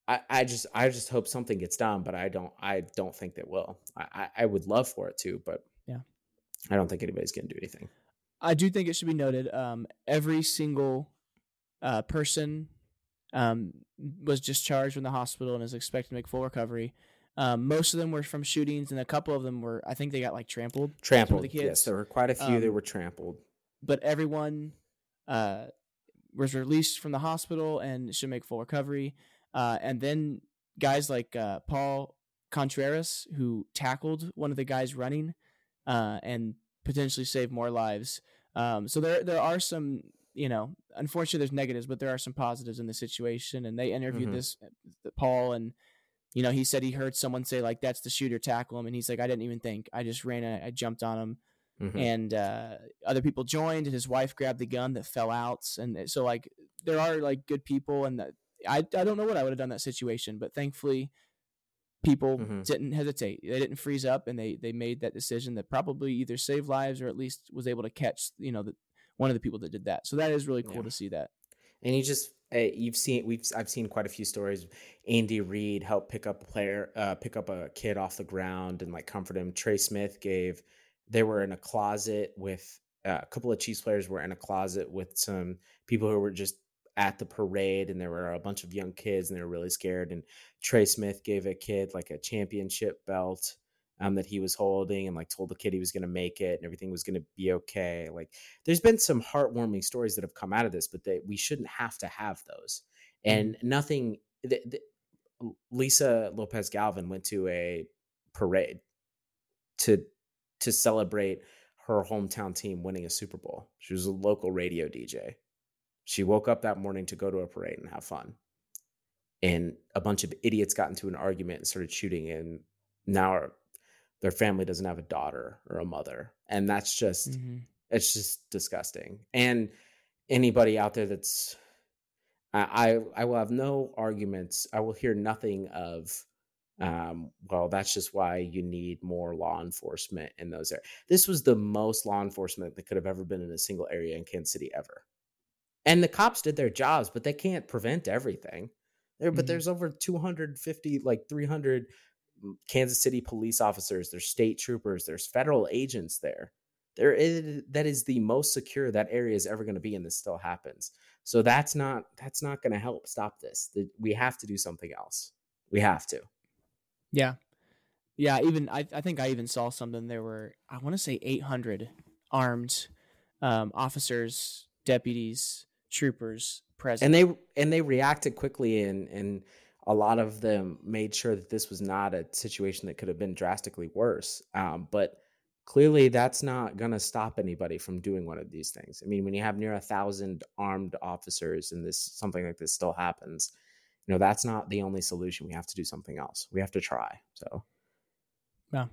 Speaker 1: I, I just i just hope something gets done but i don't i don't think that will i i I would love for it to but
Speaker 2: Yeah.
Speaker 1: i don't think anybody's gonna do anything
Speaker 2: I do think it should be noted. Um, every single uh, person um, was discharged from the hospital and is expected to make full recovery. Um, most of them were from shootings, and a couple of them were. I think they got like trampled.
Speaker 1: trampled
Speaker 2: the
Speaker 1: yes there were quite a few that
Speaker 2: Um,
Speaker 1: were trampled
Speaker 2: but everyone uh, was released from the hospital and should make full recovery. Uh, and then guys like uh, Paul Contreras, who tackled one of the guys running uh, and potentially saved more lives. Um, so there there are some you know unfortunately there's negatives, but there are some positives in the situation. And they interviewed
Speaker 1: Mhm.
Speaker 2: this Paul and. You know, he said he heard someone say like, "That's the shooter, tackle him," and he's like, "I didn't even think. I just ran. I, I jumped on him."
Speaker 1: Mhm.
Speaker 2: and uh, other people joined and his wife grabbed the gun that fell out and so like there are like good people and that, I, I don't know what i would have done in that situation but thankfully people
Speaker 1: Mhm.
Speaker 2: didn't hesitate they didn't freeze up and they they made that decision that probably either saved lives or at least was able to catch you know the, one of the people that did that so that is really cool
Speaker 1: Yeah.
Speaker 2: to see that
Speaker 1: And you just uh, you've seen we've I've seen quite a few stories. Andy Reid helped pick up a player, uh, pick up a kid off the ground and like comfort him. Trey Smith gave. They were in a closet with uh, a couple of Chiefs players were in a closet with some people who were just at the parade, and there were a bunch of young kids, and they were really scared. And Trey Smith gave a kid like a championship belt. Um, that he was holding and like told the kid he was going to make it and everything was going to be okay. Like there's been some heartwarming stories that have come out of this, but they, we shouldn't have to have those. And nothing. The, the, Lisa Lopez Galvan went to a parade to to celebrate her hometown team winning a Super Bowl. She was a local radio DJ. She woke up that morning to go to a parade and have fun. And a bunch of idiots got into an argument and started shooting, and now their family doesn't have a daughter or a mother. And that's just
Speaker 2: Mhm.
Speaker 1: it's just disgusting. And anybody out there that's I I will have no arguments. I will hear nothing of um well that's just why you need more law enforcement in those areas. This was the most law enforcement that could have ever been in a single area in Kansas City ever. And the cops did their jobs, but they can't prevent everything. There but
Speaker 2: Mhm.
Speaker 1: there's over 250 like 300 Kansas City police officers, there's state troopers, there's federal agents there. There is that is the most secure that area is ever going to be, and this still happens. So that's not that's not going to help stop this. We have to do something else. We have to.
Speaker 2: Yeah. Yeah, even I, I think I even saw something there were I want to say 800 armed um, officers, deputies, troopers present.
Speaker 1: And they and they reacted quickly, and and a lot of them made sure that this was not a situation that could have been drastically worse. Um, but clearly, that's not going to stop anybody from doing one of these things. I mean, when you have near a thousand armed officers, and this something like this still happens, you know that's not the only solution. We have to do something else. We have to try. So.
Speaker 2: Yeah.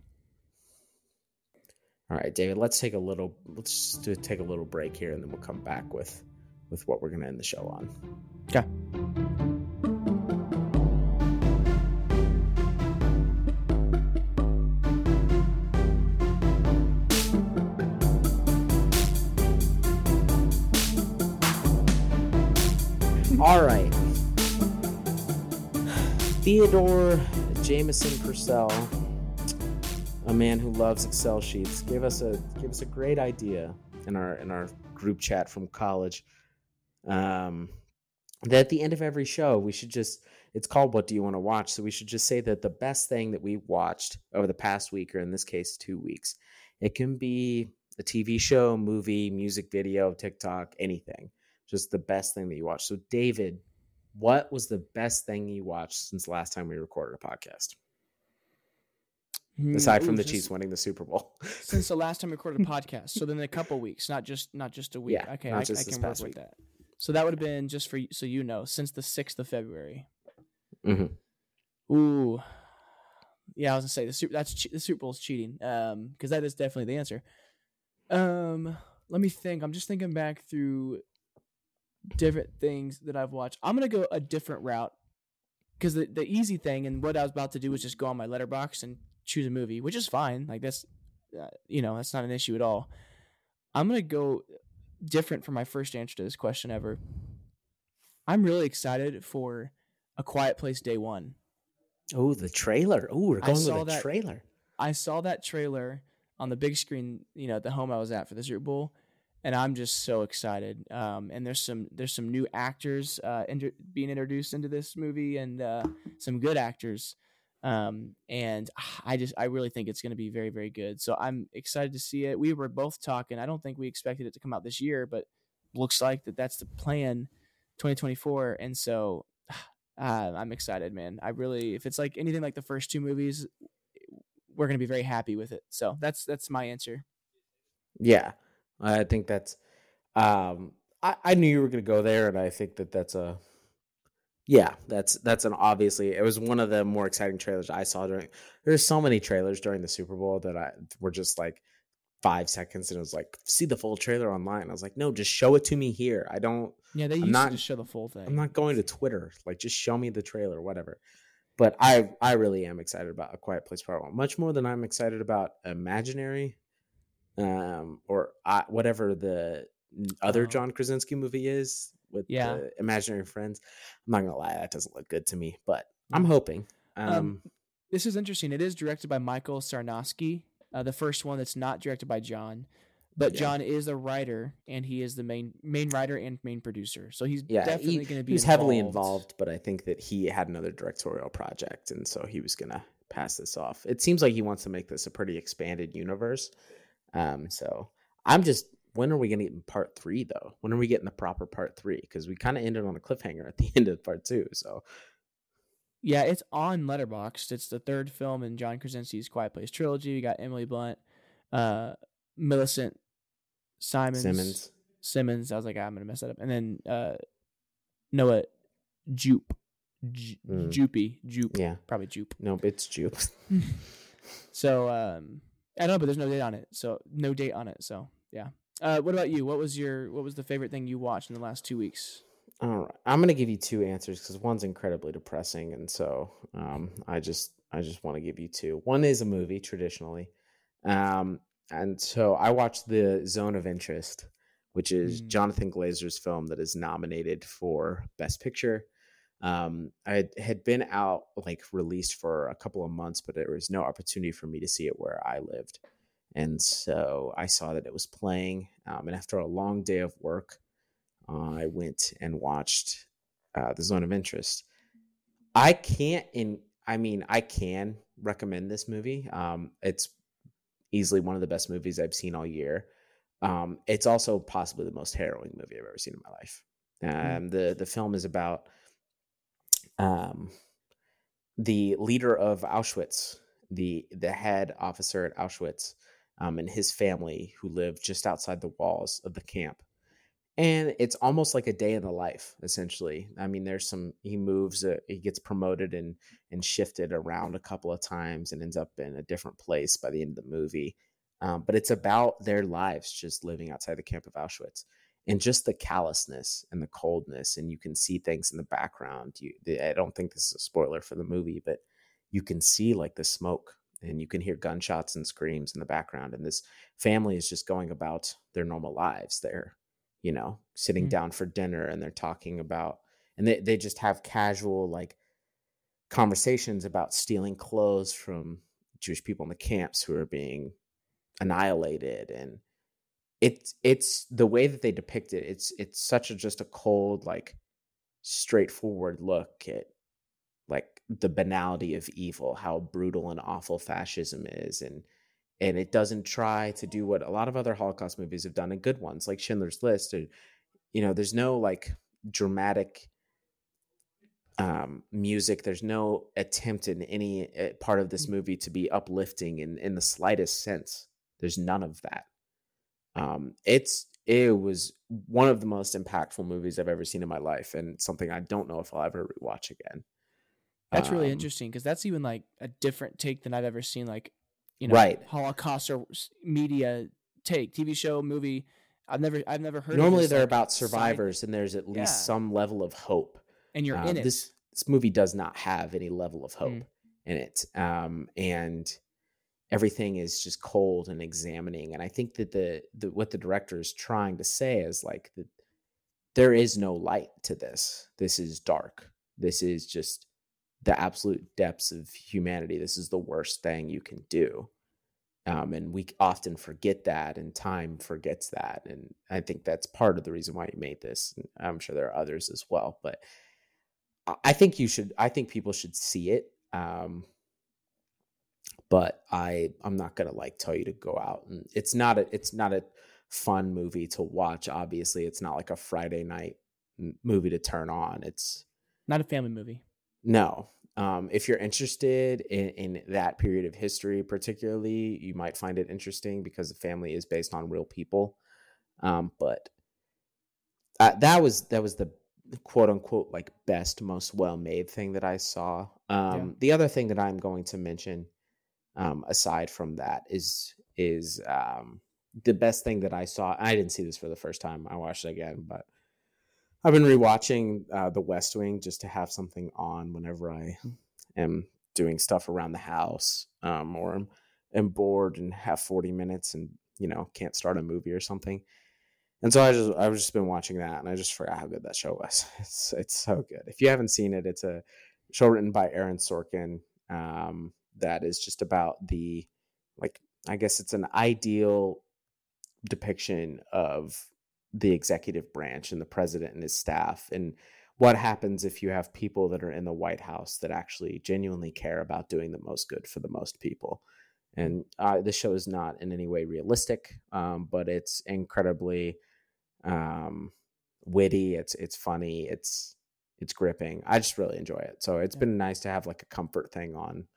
Speaker 1: All right, David. Let's take a little. Let's do, take a little break here, and then we'll come back with with what we're going to end the show on.
Speaker 2: Okay.
Speaker 1: All right. Theodore Jameson Purcell, a man who loves Excel sheets, gave us a gave us a great idea in our in our group chat from college. Um, that at the end of every show, we should just it's called What Do You Want to Watch? So we should just say that the best thing that we watched over the past week, or in this case, two weeks. It can be a TV show, movie, music video, TikTok, anything. Just the best thing that you watched. So, David, what was the best thing you watched since the last time we recorded a podcast? Aside from the Chiefs winning the Super Bowl.
Speaker 2: since the last time we recorded a podcast. So then a couple weeks, not just not just a week.
Speaker 1: Yeah,
Speaker 2: okay, I, I can work
Speaker 1: past
Speaker 2: with that. So that would have been just for so you know since the sixth of February.
Speaker 1: Mhm.
Speaker 2: Ooh, yeah, I was gonna say the Super that's the Super Bowl's cheating. Um, because that is definitely the answer. Um, let me think. I'm just thinking back through different things that I've watched. I'm gonna go a different route because the the easy thing and what I was about to do was just go on my letterbox and choose a movie, which is fine. Like that's, uh, you know, that's not an issue at all. I'm gonna go different from my first answer to this question ever. I'm really excited for A Quiet Place Day One.
Speaker 1: Oh, the trailer. Oh, we're going with a
Speaker 2: that-
Speaker 1: trailer.
Speaker 2: I saw that trailer on the big screen, you know, at the home I was at for the Super Bowl, and I'm just so excited. Um, and there's some there's some new actors uh, inter- being introduced into this movie, and uh, some good actors. Um, and I just I really think it's going to be very very good. So I'm excited to see it. We were both talking. I don't think we expected it to come out this year, but looks like that that's the plan 2024 and so uh, i'm excited man i really if it's like anything like the first two movies we're going to be very happy with it so that's that's my answer
Speaker 1: yeah i think that's um i, I knew you were going to go there and i think that that's a yeah that's that's an obviously it was one of the more exciting trailers i saw during there's so many trailers during the super bowl that i were just like five seconds and it was like see the full trailer online. I was like no just show it to me here. I don't
Speaker 2: yeah they
Speaker 1: I'm
Speaker 2: used
Speaker 1: not-
Speaker 2: to just show the full thing.
Speaker 1: i'm not going to twitter. Like just show me the trailer whatever. But i i really am excited about a quiet place part one much more than i'm excited about imaginary um or I, whatever the other
Speaker 2: Oh.
Speaker 1: john krasinski movie is with
Speaker 2: Yeah.
Speaker 1: the imaginary friends i'm not gonna lie that doesn't look good to me but i'm
Speaker 2: Mm.
Speaker 1: hoping um,
Speaker 2: Um, this is interesting it is directed by michael sarnoski uh, the first one that's not directed by john but
Speaker 1: Yeah.
Speaker 2: john is a writer and he is the main main writer and main producer so he's
Speaker 1: yeah
Speaker 2: definitely
Speaker 1: he,
Speaker 2: going to be
Speaker 1: he was heavily involved but i think that he had another directorial project and so he was gonna pass this off it seems like he wants to make this a pretty expanded universe um so i'm just when are we gonna get in part three though when are we getting the proper part three because we kind of ended on a cliffhanger at the end of part two so
Speaker 2: Yeah, it's on Letterboxd. It's the third film in John Krasinski's Quiet Place trilogy. We got Emily Blunt, uh, Millicent Simons,
Speaker 1: simmons
Speaker 2: Simmons. I was like, "Ah, I'm gonna mess that up. And then uh, Noah Jupe, Ju-
Speaker 1: Mm.
Speaker 2: Jupy, Jupe,
Speaker 1: yeah
Speaker 2: probably Jupe.
Speaker 1: nope it's jupe
Speaker 2: So um, I don't know, but there's no date on it. So no date on it. So yeah. Uh, what about you? What was your what was the favorite thing you watched in the last two weeks?
Speaker 1: All right, I'm gonna give you two answers because one's incredibly depressing, and so um, I just I just want to give you two. One is a movie traditionally, um, and so I watched the Zone of Interest, which is
Speaker 2: Mm.
Speaker 1: Jonathan Glazer's film that is nominated for Best Picture. Um, I had- been out like released for a couple of months, but there was no opportunity for me to see it where I lived, and so I saw that it was playing. Um, and after a long day of work, uh, I went and watched uh, the Zone of Interest. I can't in I mean I can recommend this movie. Um, it's easily one of the best movies I've seen all year. Um, it's also possibly the most harrowing movie I've ever seen in my life. Um, the the film is about um, the leader of Auschwitz, the the head officer at Auschwitz, um, and his family who live just outside the walls of the camp. And it's almost like a day in the life essentially. I mean there's some he moves uh, he gets promoted and and shifted around a couple of times and ends up in a different place by the end of the movie. Um, but it's about their lives just living outside the camp of auschwitz and just the callousness and the coldness and you can see things in the background you i don't think this is a spoiler for the movie but you can see like the smoke and you can hear gunshots and screams in the background and this family is just going about their normal lives they're you know, sitting
Speaker 2: Mm.
Speaker 1: down for dinner and they're talking about and they, they just have casual like conversations about stealing clothes from Jewish people in the camps who are being annihilated and it's it's the way that they depict it it's it's such a just a cold like straightforward look at like the banality of evil how brutal and awful fascism is and and it doesn't try to do what a lot of other holocaust movies have done and good ones like schindler's list or you know there's no like dramatic um music there's no attempt in any uh, part of this movie to be uplifting in in the slightest sense. There's none of that um it's it was one of the most impactful movies i've ever seen in my life and something i don't know if i'll ever rewatch again
Speaker 2: That's really
Speaker 1: Um,
Speaker 2: interesting because that's even like a different take than I've ever seen. Like, you know,
Speaker 1: Right.
Speaker 2: Holocaust or media take, TV show, movie. I've never, I've never heard. of
Speaker 1: normally
Speaker 2: this,
Speaker 1: they're
Speaker 2: like,
Speaker 1: about
Speaker 2: side-
Speaker 1: survivors and there's at least
Speaker 2: Yeah.
Speaker 1: some level of hope
Speaker 2: and you're
Speaker 1: Um,
Speaker 2: in it.
Speaker 1: This this movie does not have any level of hope
Speaker 2: Mm.
Speaker 1: in it, um, and everything is just cold and examining. And I think that the, the what the director is trying to say is like that there is no light to this. This is dark. This is just the absolute depths of humanity. This is the worst thing you can do. Um, and we often forget that, and time forgets that. And I think that's part of the reason why you made this. And I'm sure there are others as well, but I- think you should. I think people should see it. Um, but I, I'm not gonna like tell you to go out and it's not a, it's not a fun movie to watch. Obviously, it's not like a Friday night m- movie to turn on. It's
Speaker 2: Not a family movie.
Speaker 1: no. Um, if you're interested in, in that period of history, particularly, you might find it interesting because the family is based on real people. Um, but uh, that was that was the quote unquote like best, most well made thing that I saw. Um,
Speaker 2: Yeah.
Speaker 1: The other thing that I'm going to mention, um, aside from that, is is um, the best thing that I saw. I didn't see this for the first time. I watched it again, but I've been rewatching uh, The West Wing just to have something on whenever I am doing stuff around the house, um, or am, am bored and have 40 minutes and you know can't start a movie or something. And so I just I've just been watching that, and I just forgot how good that show was. It's it's so good. If you haven't seen it, it's a show written by Aaron Sorkin. Um, that is just about the like I guess it's an ideal depiction of the executive branch and the president and his staff and what happens if you have people that are in the White House that actually genuinely care about doing the most good for the most people. And uh, the show is not in any way realistic, um, but it's incredibly um, witty. It's it's funny. It's it's gripping. I just really enjoy it. So it's
Speaker 2: Yeah.
Speaker 1: been nice to have like a comfort thing on.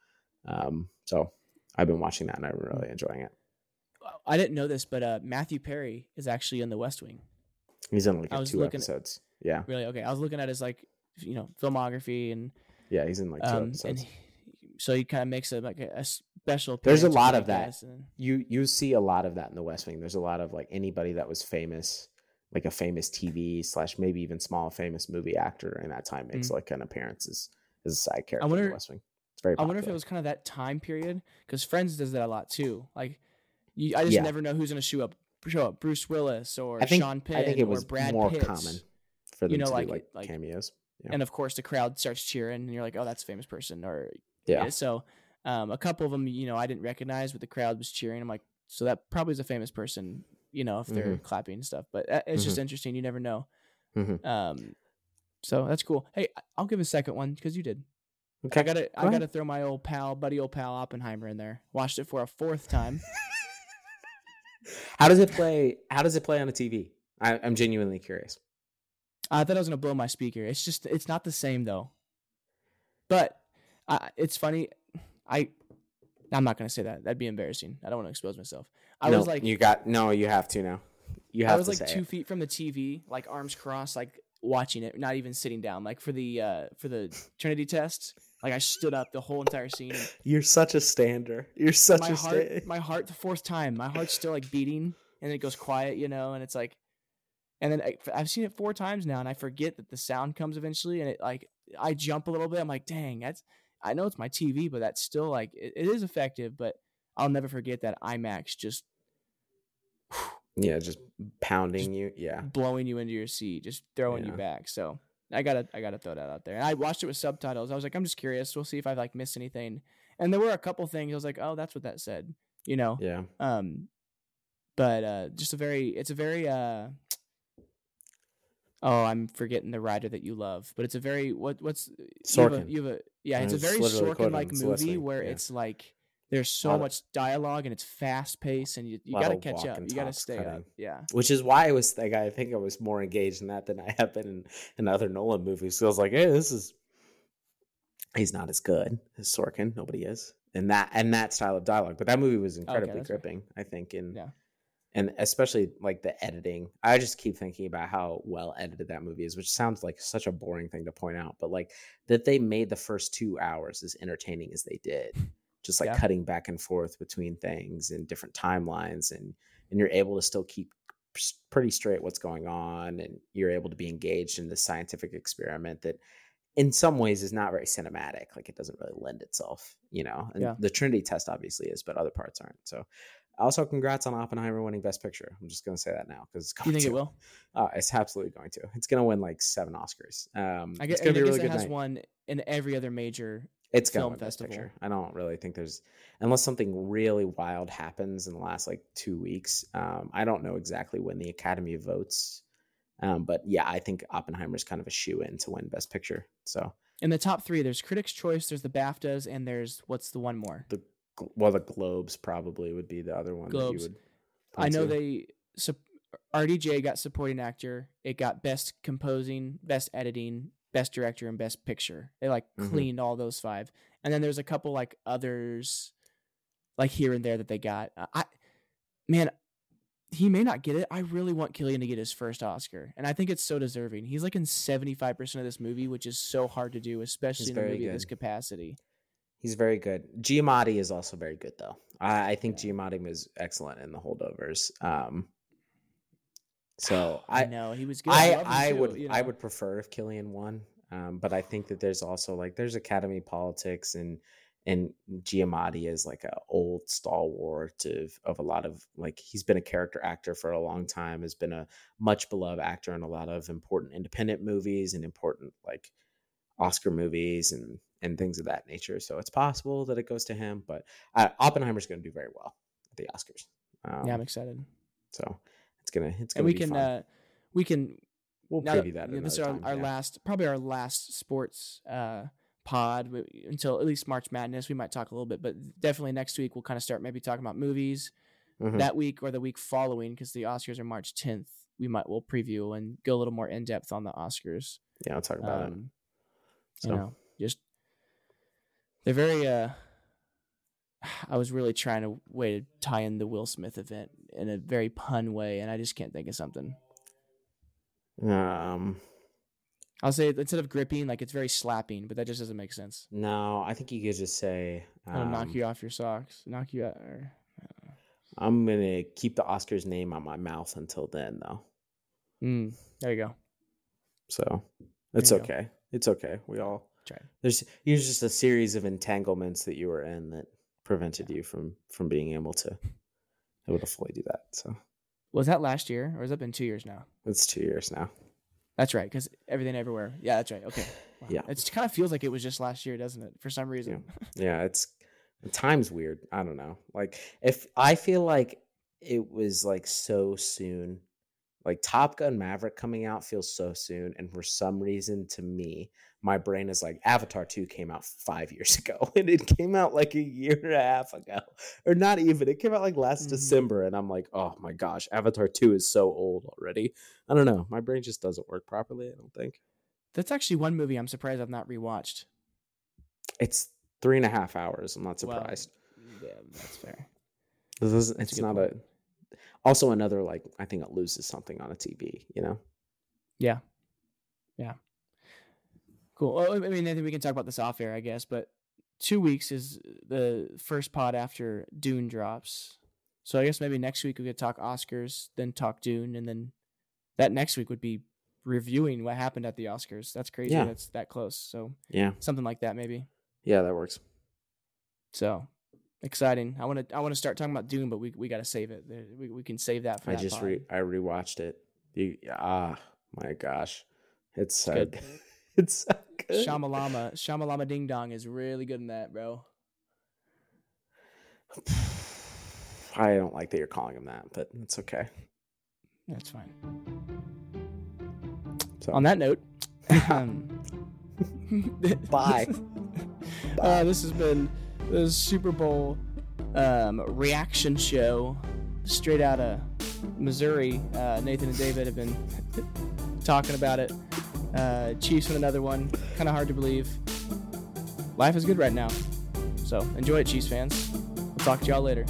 Speaker 1: Um, so I've been watching that and I'm really enjoying it.
Speaker 2: I didn't know this, but uh, Matthew Perry is actually in The West Wing.
Speaker 1: He's in like two
Speaker 2: looking at-
Speaker 1: episodes. yeah,
Speaker 2: Really? Okay. I was looking at his like you know filmography and
Speaker 1: yeah, he's in like two
Speaker 2: um and
Speaker 1: episodes.
Speaker 2: he, so he kind of makes a like a, a special.
Speaker 1: There's a lot of that.
Speaker 2: and-
Speaker 1: you you see a lot of that in the West Wing. There's a lot of like anybody that was famous, like a famous TV slash maybe even small famous movie actor in that time makes like an appearance as, as a side character in
Speaker 2: wonder-
Speaker 1: the West Wing. It's very.
Speaker 2: I wonder if it was kind of that time period because Friends does that a lot too. Like, you, I just
Speaker 1: Yeah.
Speaker 2: never know who's gonna show up. Show up Bruce Willis or
Speaker 1: I think
Speaker 2: Sean Penn
Speaker 1: I think it was
Speaker 2: or Brad
Speaker 1: more
Speaker 2: Pitts.
Speaker 1: common for them
Speaker 2: You know,
Speaker 1: to
Speaker 2: like-
Speaker 1: do like,
Speaker 2: like-
Speaker 1: cameos. Yeah.
Speaker 2: and of course the crowd starts cheering and you're like oh that's a famous person or
Speaker 1: Yeah.
Speaker 2: so um, a couple of them you know i didn't recognize but the crowd was cheering i'm like so that probably is a famous person you know if they're
Speaker 1: Mm-hmm.
Speaker 2: clapping and stuff but uh, it's just interesting you never know
Speaker 1: Mhm.
Speaker 2: um, so that's cool hey i'll give a second one because you did
Speaker 1: Okay.
Speaker 2: i gotta i
Speaker 1: Go ahead.
Speaker 2: gotta throw my old pal buddy old pal oppenheimer in there watched it for a fourth time
Speaker 1: How does it play? How does it play on a TV? I, I'm genuinely curious.
Speaker 2: I thought I was gonna blow my speaker. It's just it's not the same though. But I, it's funny. I I'm not gonna say that. That'd be embarrassing. I don't want to expose myself. I
Speaker 1: no,
Speaker 2: was like
Speaker 1: you got no. You have to now. You have
Speaker 2: I was
Speaker 1: to
Speaker 2: like
Speaker 1: say
Speaker 2: two
Speaker 1: it.
Speaker 2: feet from the TV, like arms crossed, like watching it, not even sitting down. Like for the uh for the Trinity test, like I stood up the whole entire scene.
Speaker 1: You're such a stander. You're such
Speaker 2: my
Speaker 1: a
Speaker 2: heart,
Speaker 1: sta-
Speaker 2: my heart, the fourth time, my heart's still like beating, and it goes quiet, you know, and it's like, and then I, I've seen it four times now, and I forget that the sound comes eventually, and it like I jump a little bit. I'm like, dang, that's I know it's my TV, but that's still like it, it is effective, but I'll never forget that IMAX just
Speaker 1: Yeah, just pounding you. Yeah.
Speaker 2: blowing you into your seat, just throwing you back. So I gotta I gotta throw that out there. And I watched it with subtitles. I was like, I'm just curious. We'll see if I like missed anything. And there were a couple things I was like, oh, that's what that said. You know.
Speaker 1: Yeah.
Speaker 2: Um, but uh, just a very, it's a very, uh, oh, I'm forgetting the writer that you love, but it's a very what what's you have a-
Speaker 1: Sorkin.
Speaker 2: You have a, yeah,
Speaker 1: I
Speaker 2: it's a very Sorkin like movie where
Speaker 1: yeah.
Speaker 2: it's like there's so
Speaker 1: of-
Speaker 2: much dialogue and it's fast paced and you, you got to catch up. You got to stay up. Yeah.
Speaker 1: Which is why I was like I think I was more engaged in that than I have been in, in other Nolan movies. So I was like, hey, this is he's not as good as Sorkin. Nobody is. And that and that style of dialogue. But that movie was incredibly
Speaker 2: fair.
Speaker 1: gripping, I think, in
Speaker 2: Yeah.
Speaker 1: and especially like the editing. I just keep thinking about how well edited that movie is, which sounds like such a boring thing to point out, but like that they made the first two hours as entertaining as they did, just like
Speaker 2: Yeah.
Speaker 1: cutting back and forth between things and different timelines, and and you're able to still keep pretty straight what's going on, and you're able to be engaged in this scientific experiment that. In some ways, is not very cinematic. Like it doesn't really lend itself, you know. And
Speaker 2: Yeah.
Speaker 1: the Trinity test obviously is, but other parts aren't. So, also, congrats on Oppenheimer winning Best Picture. I'm just going to say that now because it's
Speaker 2: You think
Speaker 1: to.
Speaker 2: it will?
Speaker 1: Uh, it's absolutely going to. It's going to win like seven Oscars. Um,
Speaker 2: I
Speaker 1: it's
Speaker 2: guess,
Speaker 1: going to be really
Speaker 2: it has
Speaker 1: night.
Speaker 2: one in every other major.
Speaker 1: It's going to
Speaker 2: film
Speaker 1: Best
Speaker 2: festival.
Speaker 1: Picture. I don't really think there's unless something really wild happens in the last like two weeks. Um, I don't know exactly when the Academy votes. Um, but yeah, I think Oppenheimer's kind of a shoe in to win Best Picture. So,
Speaker 2: In the top three, there's Critics' Choice, there's the BAFTAs, and there's what's the one more?
Speaker 1: gl- well, the Globes probably would be the other one that
Speaker 2: Globes.
Speaker 1: you would.
Speaker 2: I know
Speaker 1: to.
Speaker 2: they sup- RDJ got supporting actor. It got best composing, best editing, best director, and best picture. They like
Speaker 1: Mhm.
Speaker 2: cleaned all those five, and then there's a couple like others, like here and there that they got. Uh, I man, he may not get it. I really want Cillian to get his first Oscar, and I think it's so deserving. He's like in seventy five percent of this movie, which is so hard to do, especially in a movie of this capacity.
Speaker 1: He's very good. Giamatti is also very good, though. I, I think Giamatti was excellent in the holdovers. Um, so
Speaker 2: I
Speaker 1: I,
Speaker 2: know he was good.
Speaker 1: I,
Speaker 2: him
Speaker 1: I
Speaker 2: too,
Speaker 1: would,
Speaker 2: you
Speaker 1: I would prefer if Cillian won. Um, but I think that there's also like there's Academy politics and and Giamatti is like a old stalwart of of a lot of like he's been a character actor for a long time, has been a much beloved actor in a lot of important independent movies and important like Oscar movies and and things of that nature. So it's possible that it goes to him, but uh, Oppenheimer's going to do very well at the Oscars. Um,
Speaker 2: yeah, I'm excited.
Speaker 1: so it's gonna it's gonna and
Speaker 2: we
Speaker 1: be
Speaker 2: can uh we can
Speaker 1: we'll
Speaker 2: now
Speaker 1: preview that.
Speaker 2: know, this is our, our
Speaker 1: yeah.
Speaker 2: last probably our last sports uh pod until at least march madness we might talk a little bit but definitely next week we'll kind of start maybe talking about movies
Speaker 1: Mhm.
Speaker 2: that week or the week following because the oscars are march 10th we might we'll preview and go a little more in depth on the oscars
Speaker 1: yeah, I'll talk about it.
Speaker 2: um,
Speaker 1: So
Speaker 2: you know just they're very uh i was really trying to way to tie in the will smith event in a very pun way and i just can't think of something
Speaker 1: um,
Speaker 2: I'll say instead of gripping, like it's very slapping, but that just doesn't make sense.
Speaker 1: no, I think you could just say
Speaker 2: I'll knock
Speaker 1: um,
Speaker 2: you off your socks, knock you out. Or,
Speaker 1: I'm gonna keep the Oscars name on my mouth until then, though.
Speaker 2: mm, there you go.
Speaker 1: So it's
Speaker 2: you go.
Speaker 1: okay. It's okay. We all
Speaker 2: Try.
Speaker 1: there's here's just a series of entanglements that you were in that prevented you from from being able to able to fully do that. So
Speaker 2: Was that last year, or has that been two years now?
Speaker 1: it's two years now.
Speaker 2: That's right, because everything everywhere. Yeah, that's right. Okay. Wow.
Speaker 1: Yeah.
Speaker 2: It kind of feels like it was just last year, doesn't it? For some reason.
Speaker 1: Yeah, it's time's weird. I don't know. Like if I feel like it was like so soon. Like Top Gun Maverick coming out feels so soon, and for some reason, to me, my brain is like Avatar Two came out five years ago, and it came out like a year and a half ago, or not even. It came out like last
Speaker 2: Mhm.
Speaker 1: December, and I'm like, oh my gosh, Avatar Two is so old already. I don't know. My brain just doesn't work properly. I don't think
Speaker 2: That's actually one movie I'm surprised I've not rewatched.
Speaker 1: it's three and a half hours. I'm not
Speaker 2: Well,
Speaker 1: surprised.
Speaker 2: yeah, that's fair.
Speaker 1: This is,
Speaker 2: That's
Speaker 1: it's not
Speaker 2: point.
Speaker 1: a. Also, another like I think it loses something on a TV. You know.
Speaker 2: Yeah. Yeah. Cool. Well, I mean, I think we can talk about this off air, I guess, but two weeks is the first pod after Dune drops. So I guess maybe next week we could talk Oscars, then talk Dune, and then that next week would be reviewing what happened at the Oscars. That's crazy.
Speaker 1: Yeah.
Speaker 2: That's that close. So
Speaker 1: Yeah.
Speaker 2: something like that, maybe.
Speaker 1: Yeah, that works.
Speaker 2: So exciting. I want to. I want to start talking about Dune, but we we got to save it. We we can save that for
Speaker 1: I
Speaker 2: that
Speaker 1: just
Speaker 2: pod.
Speaker 1: re I rewatched it. You, ah, my gosh, it's so
Speaker 2: good.
Speaker 1: it's so.
Speaker 2: Shamalama, Shamalama Ding Dong is really good in that, bro.
Speaker 1: I don't like that you're calling him that, but it's okay.
Speaker 2: That's fine.
Speaker 1: So
Speaker 2: On that note, um,
Speaker 1: Bye.
Speaker 2: Uh, this has been the Super Bowl um, reaction show straight out of Missouri. Uh, Nathan and David have been talking about it. Uh, Chiefs win another one. Kind of hard to believe. Life is good right now. So enjoy it, Chiefs fans. We'll talk to y'all later.